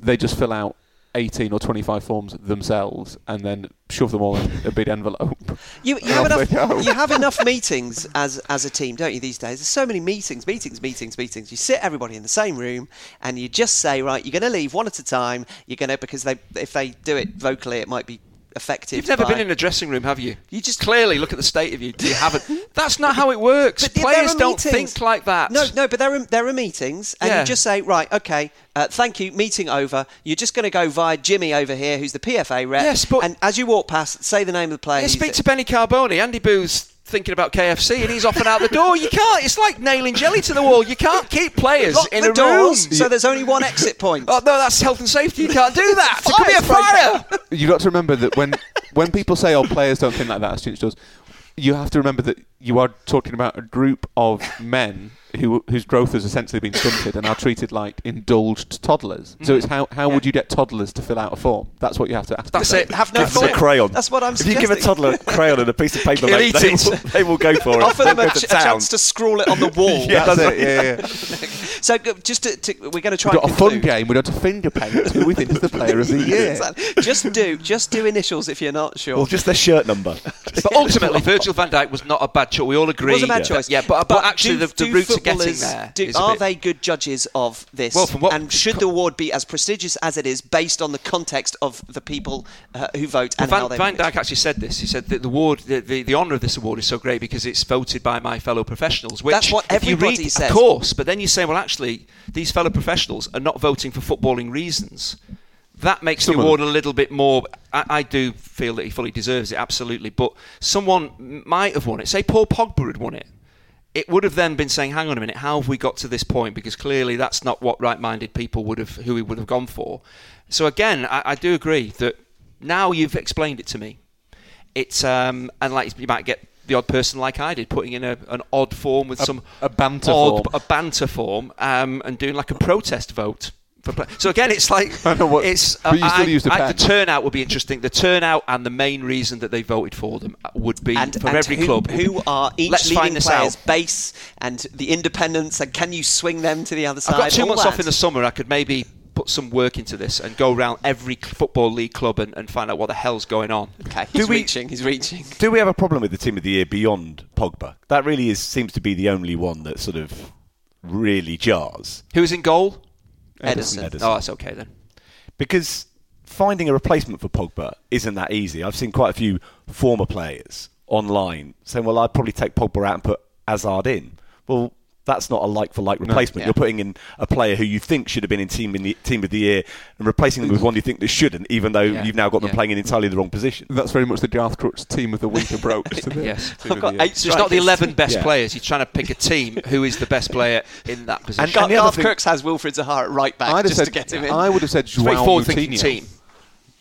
they just fill out 18 or 25 forms themselves and then shove them all in a big envelope. You, you, have enough, you have enough meetings as, as a team, don't you, these days? There's so many meetings, meetings, meetings, meetings. You sit everybody in the same room and you just say, right, you're going to leave one at a time. You're going to, because they, if they do it vocally, it might be effective. You've never by- been in a dressing room, have you? You just- clearly look at the state of you. You haven't. That's not how it works. But Players don't think like that. No, no, but there are there are meetings, and Yeah. you just say, right, okay, uh, thank you, meeting over. You're just going to go via Jimmy over here, who's the PFA rep. Yes, but- and as you walk past, say the name of the player. Yeah, speak to Benny Carbone. Andy Boo's thinking about KFC, and he's off and out the door. You can't. It's like nailing jelly to the wall. You can't keep players Lock in the a doors, room. so there's only one exit point. Oh no, that's health and safety. You can't do that. There could be a fire. You've got to remember that when when people say, "Oh, players don't think like that," as Chinch does, you have to remember that you are talking about a group of men who whose growth has essentially been stunted and are treated like indulged toddlers. So mm. it's how how would you get toddlers to fill out a form? That's what you have to ask. That's it. Have no Give them a crayon. That's what I'm If you give a toddler a crayon and a piece of paper, He'll mate, they, will, they will go for it. Offer them a, ch- to a chance to scrawl it on the wall. Yeah, That's that's it. Yeah, yeah. So just to, to, we're going to try We've got a fun game. We're going to finger paint who we think is the player of the year. Exactly. Just do just do initials if you're not sure. Well, just their shirt number. But ultimately, Virgil van Dijk was not a bad choice. We all agree. it was a bad choice. Yeah, but, but, actually, the, the route to getting footballers- there do- are bit- they good judges of this? Well, from what- and should the award be as prestigious as it is based on the context of the people uh, who vote and how Van, they Van vote? Dijk actually said this. He said that the award, the, the, the honour of this award is so great because it's voted by my fellow professionals. Which That's what everybody read, says. Of course, but then you say, well, actually, these fellow professionals are not voting for footballing reasons. That makes Some the award a little bit more. I, I do feel that he fully deserves it, absolutely. But someone might have won it. Say Paul Pogba had won it. It would have then been saying, "Hang on a minute, how have we got to this point?" Because clearly, that's not what right-minded people would have, who he would have gone for. So again, I, I do agree that now you've explained it to me. It's um, and like you might get the odd person like I did, putting in a, an odd form with A- some a banter odd, form. a banter form, um, and doing like a protest vote. For play. So again, it's like I know what- it's. but you still I- use the I- pen. the turnout would be interesting. The turnout and the main reason that they voted for them uh, would be and, from and every who, club. who are each Let's leading find players' out. base and the independence, and can you swing them to the other side? I've got two all months that. off in the summer. I could maybe put some work into this and go around every football league club and, and find out what the hell's going on. Okay, Do he's we- reaching. He's reaching. Do we have a problem with the team of the year beyond Pogba? That really is seems to be the only one that sort of really jars. Who's in goal? Ederson. Ederson. Oh, that's okay then. because finding a replacement for Pogba isn't that easy. I've seen quite a few former players online saying, "Well, I'd probably take Pogba out and put Hazard in." Well, that's not a like for like replacement. yeah. You're putting in a player who you think should have been in team in the team of the year and replacing them with one you think that shouldn't, even though Yeah. you've now got them Yeah. playing in entirely the wrong position. That's very much the Garth Crooks team of the week approach. To the Yes. I've got eight So it's not the 11 best Yeah. players. He's trying to pick a team who is the best player in that position. And- Gar- and Garth thing- Crooks has Wilfred Zaha at right back I'd have just said, to get him in. I would have said It's Joao forward-thinking Moutinho team.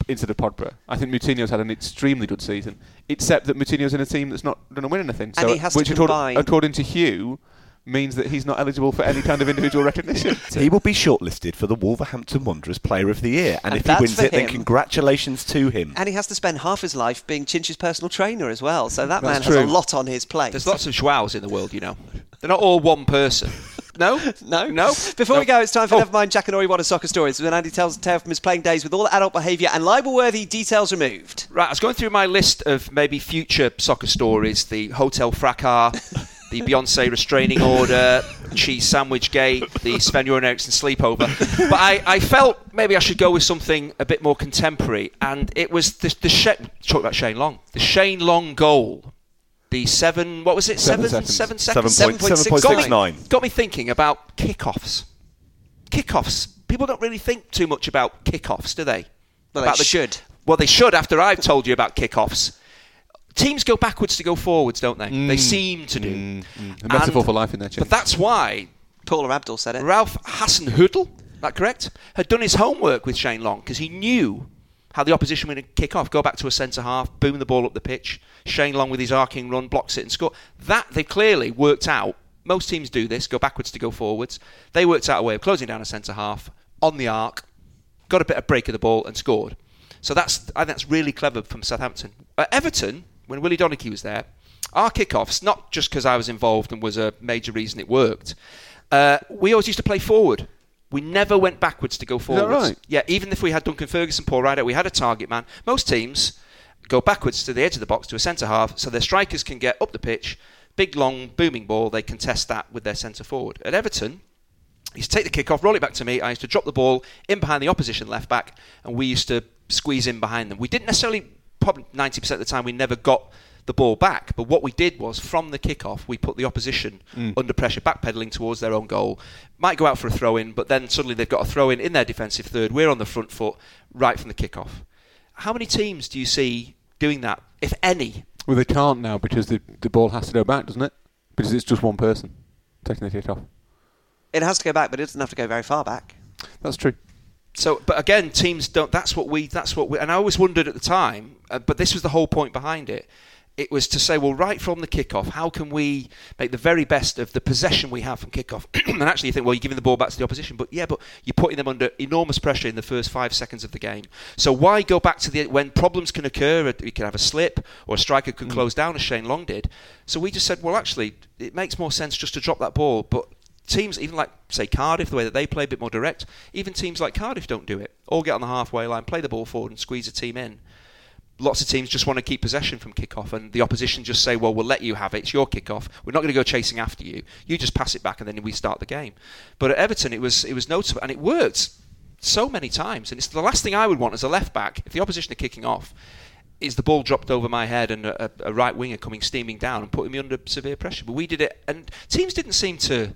instead of Pogba. I think Moutinho's had an extremely good season, except that Moutinho's in a team that's not going to win anything. So, And he has to which, according, according to Hugh, means that he's not eligible for any kind of individual recognition. He will be shortlisted for the Wolverhampton Wanderers Player of the Year, and, And if he wins for it, then congratulations to him. and he has to spend half his life being Chinch's personal trainer as well. So that man That's has a lot on his plate. There's lots of Joaos in the world, you know. They're not all one person. No? No, No? Before we go, it's time for Oh. Nevermind Jack and Ori What a Soccer Stories. When Andy tells a tale from his playing days with all the adult behaviour and libel-worthy details removed. Right, I was going through my list of maybe future soccer stories the Hotel Fracas, the Beyonce restraining order, cheese sandwich gate, the Sven Göran Eriksson sleepover. But I, I felt maybe I should go with something a bit more contemporary, and it was the, the Sha- talk about Shane Long, the Shane Long goal. The seven, what was it? Seven Seven, seconds. seven seconds. Seven point- 7.69. seven point six nine. got me thinking about kickoffs. Kickoffs. People don't really think too much about kickoffs, do they? Well, about they should. Well, they should after I've told you about kickoffs. Teams go backwards to go forwards, don't they? Mm. They seem to do. A metaphor And- for life in there, But that's why Paula Abdul said it. Ralph Hasenhüttl, that correct, had done his homework with Shane Long because he knew how the opposition would kick off, go back to a centre half, boom the ball up the pitch. Shane Long with his arcing run blocks it and score. That they've clearly worked out. Most teams do this, go backwards to go forwards. They worked out a way of closing down a centre half on the arc, got a bit of break of the ball and scored. So that's I think that's really clever from Southampton. At Everton, when Willie Donachie was there, our kickoffs, not just because I was involved and was a major reason it worked, uh, we always used to play forward. We never went backwards to go forwards. right? Yeah, even if we had Duncan Ferguson, Paul Rideout, we had a target man. Most teams go backwards to the edge of the box to a centre half so their strikers can get up the pitch, big, long, booming ball, they contest that with their centre forward. At Everton, he used to take the kick off, roll it back to me. I used to drop the ball in behind the opposition left back, and we used to squeeze in behind them. We didn't necessarily, probably 90% of the time, we never got the ball back. But what we did was, from the kick-off, we put the opposition mm. under pressure, backpedaling towards their own goal. Might go out for a throw-in, but then suddenly they've got a throw-in in their defensive third. We're on the front foot right from the kick-off. How many teams do you see doing that, if any? Well, they can't now because the the ball has to go back, doesn't it? Because it's just one person taking the kick off. It has to go back, but it doesn't have to go very far back. That's true. So, but again, teams don't. That's what we. That's what we. And I always wondered at the time, uh, but this was the whole point behind it. It was to say, well, right from the kickoff, how can we make the very best of the possession we have from kickoff? and actually, you think, well, you're giving the ball back to the opposition, but yeah, but you're putting them under enormous pressure in the first five seconds of the game. So why go back to the when problems can occur? You can have a slip, or a striker can close down, as Shane Long did. So we just said, well, actually, it makes more sense just to drop that ball, but teams, even like say Cardiff, the way that they play a bit more direct, even teams like Cardiff don't do it. All get on the halfway line, play the ball forward, and squeeze a team in. Lots of teams just want to keep possession from kick-off, and the opposition just say, "Well, we'll let you have it. It's your kick-off. We're not going to go chasing after you. You just pass it back, and then we start the game." But at Everton, it was it was noticeable, and it worked so many times. And it's the last thing I would want as a left back if the opposition are kicking off. Is the ball dropped over my head and a, a right winger coming steaming down and putting me under severe pressure? But we did it, and teams didn't seem to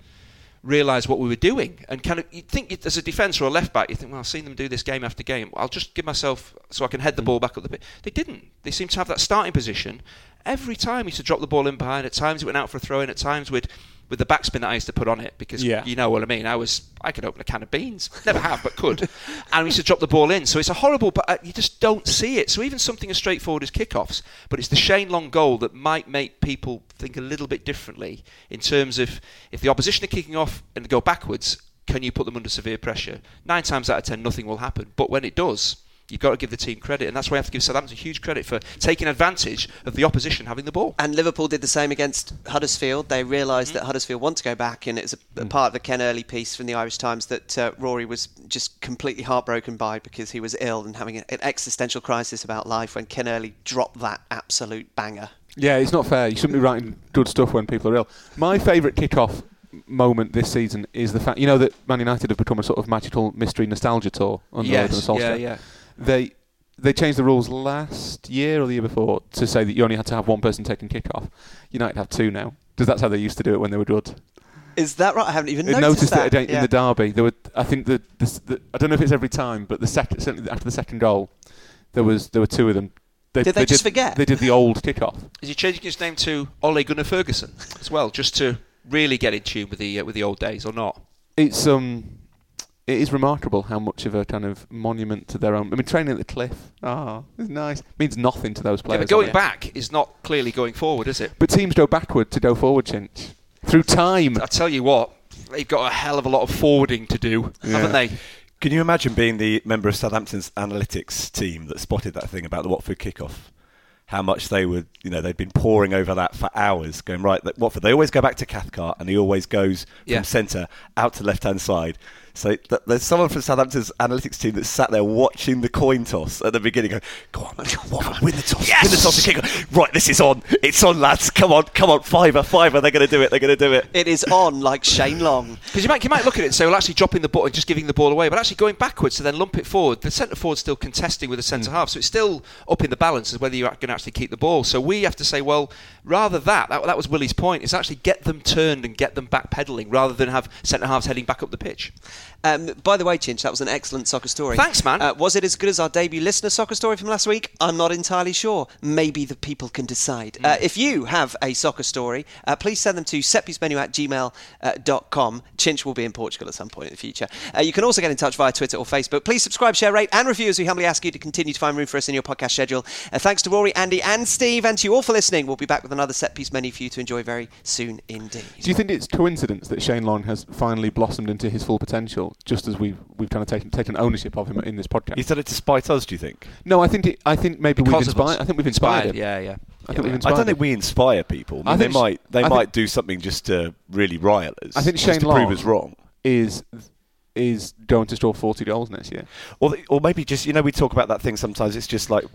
realise what we were doing. And kind of, you think as a defence or a left back, you think, well, I've seen them do this game after game. I'll just give myself so I can head the mm. ball back up the pitch. They didn't. They seemed to have that starting position every time. He used to drop the ball in behind. At times it went out for a throw in. At times with with the backspin that I used to put on it because Yeah. you know what I mean. I was I could open a can of beans. Never have, but could. and we used to drop the ball in. So it's a horrible, but uh, you just don't see it. So even something as straightforward as kickoffs, but it's the Shane Long goal that might make people think a little bit differently in terms of if the opposition are kicking off and go backwards, can you put them under severe pressure? Nine times out of ten, nothing will happen. But when it does, you've got to give the team credit, and that's why I have to give Southampton huge credit for taking advantage of the opposition having the ball. And Liverpool did the same against Huddersfield. They realised Mm-hmm. that Huddersfield want to go back, and it's a, a part of the Ken Early piece from the Irish Times that uh, Rory was just completely heartbroken by because he was ill and having an existential crisis about life when Ken Early dropped that absolute banger. Yeah, it's not fair. You shouldn't be writing good stuff when people are ill. My favourite kick-off moment this season is the fact you know that Man United have become a sort of magical mystery nostalgia tour under Ole Gunnar yes, Solskjaer. yeah, yeah. They they changed the rules last year or the year before to say that you only had to have one person taking kick-off. United have two now. Because that's how they used to do it when they were good. Is that right? I haven't even noticed, noticed that. it again Yeah. in the derby. There were, I think the, the, the I don't know if it's every time, but the second certainly after the second goal, there was there were two of them. They, Did they just forget? They did the old kick-off. Is he changing his name to Ole Gunnar Ferguson as well, just to really get in tune with the uh, with the old days, or not? It's um, it is remarkable how much of a kind of monument to their own. I mean, training at the cliff, ah, it's nice. Means nothing to those Yeah, players. but going back is not clearly going forward, is it? But teams go backward to go forward, Chinch. Through time. I tell you what, they've got a hell of a lot of forwarding to do, haven't they? Can you imagine being the member of Southampton's analytics team that spotted that thing about the Watford kickoff? How much they would, you know, they'd been poring over that for hours, going right. That Watford, they always go back to Cathcart, and he always goes from Yeah. centre out to left hand side. So th- there's someone from Southampton's analytics team that sat there watching the coin toss at the beginning, going, "Go on, Watford, win the toss, win the toss, and kick on. Right, this is on. It's on, lads. Come on, come on, fiver, fiver. They're going to do it. They're going to do it." It is on like Shane Long. Because you might, you might look at it and say, well, actually dropping the ball and just giving the ball away, but actually going backwards to then lump it forward. The centre forward's still contesting with the centre hmm. half, so it's still up in the balance as whether you're going to actually keep the ball. So we have to say, well, rather that, that, that was Willie's point, is actually get them turned and get them back pedalling rather than have centre halves heading back up the pitch. Um, by the way, Chinch, that was an excellent soccer story. Thanks, man. Uh, was it as good as our debut listener soccer story from last week? I'm not entirely sure. Maybe the people can decide. Uh, if you have a soccer story, uh, please send them to setpiecemenu at gmail.com. Chinch will be in Portugal at some point in the future. Uh, you can also get in touch via Twitter or Facebook. Please subscribe, share, rate, and review as we humbly ask you to continue to find room for us in your podcast schedule. Uh, thanks to Rory, Andy, and Steve, and to you all for listening. We'll be back with another set piece menu for you to enjoy very soon indeed. Do you think it's coincidence that Shane Long has finally blossomed into his full potential, just as we've we've kind of taken taken ownership of him in this podcast? He's done it to spite us. Do you think? no, I think it, I think maybe we've inspired. I think we've inspired, him. Yeah, yeah. I think we've I don't think we inspire people. I I they might they I think- might do something just to really rile us. I think just Shane to prove us wrong. is is going to score 40 goals next year. Or, or maybe just you know we talk about that thing sometimes. It's just like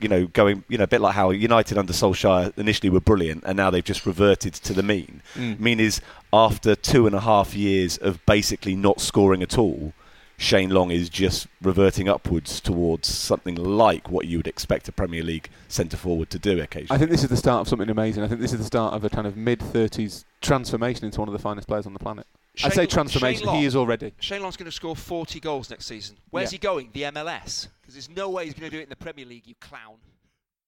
you know going you know a bit like how United under Solskjaer initially were brilliant and now they've just reverted to the mean. Mm. Mean is after two and a half years of basically not scoring at all, Shane Long is just reverting upwards towards something like what you would expect a Premier League centre forward to do occasionally. I think this is the start of something amazing. I think this is the start of a kind of mid 30s transformation into one of the finest players on the planet. I Shane- say transformation, Long- he is already. Shane Long's going to score 40 goals next season. Where's Yeah. he going? The MLS? Because there's no way he's going to do it in the Premier League, you clown.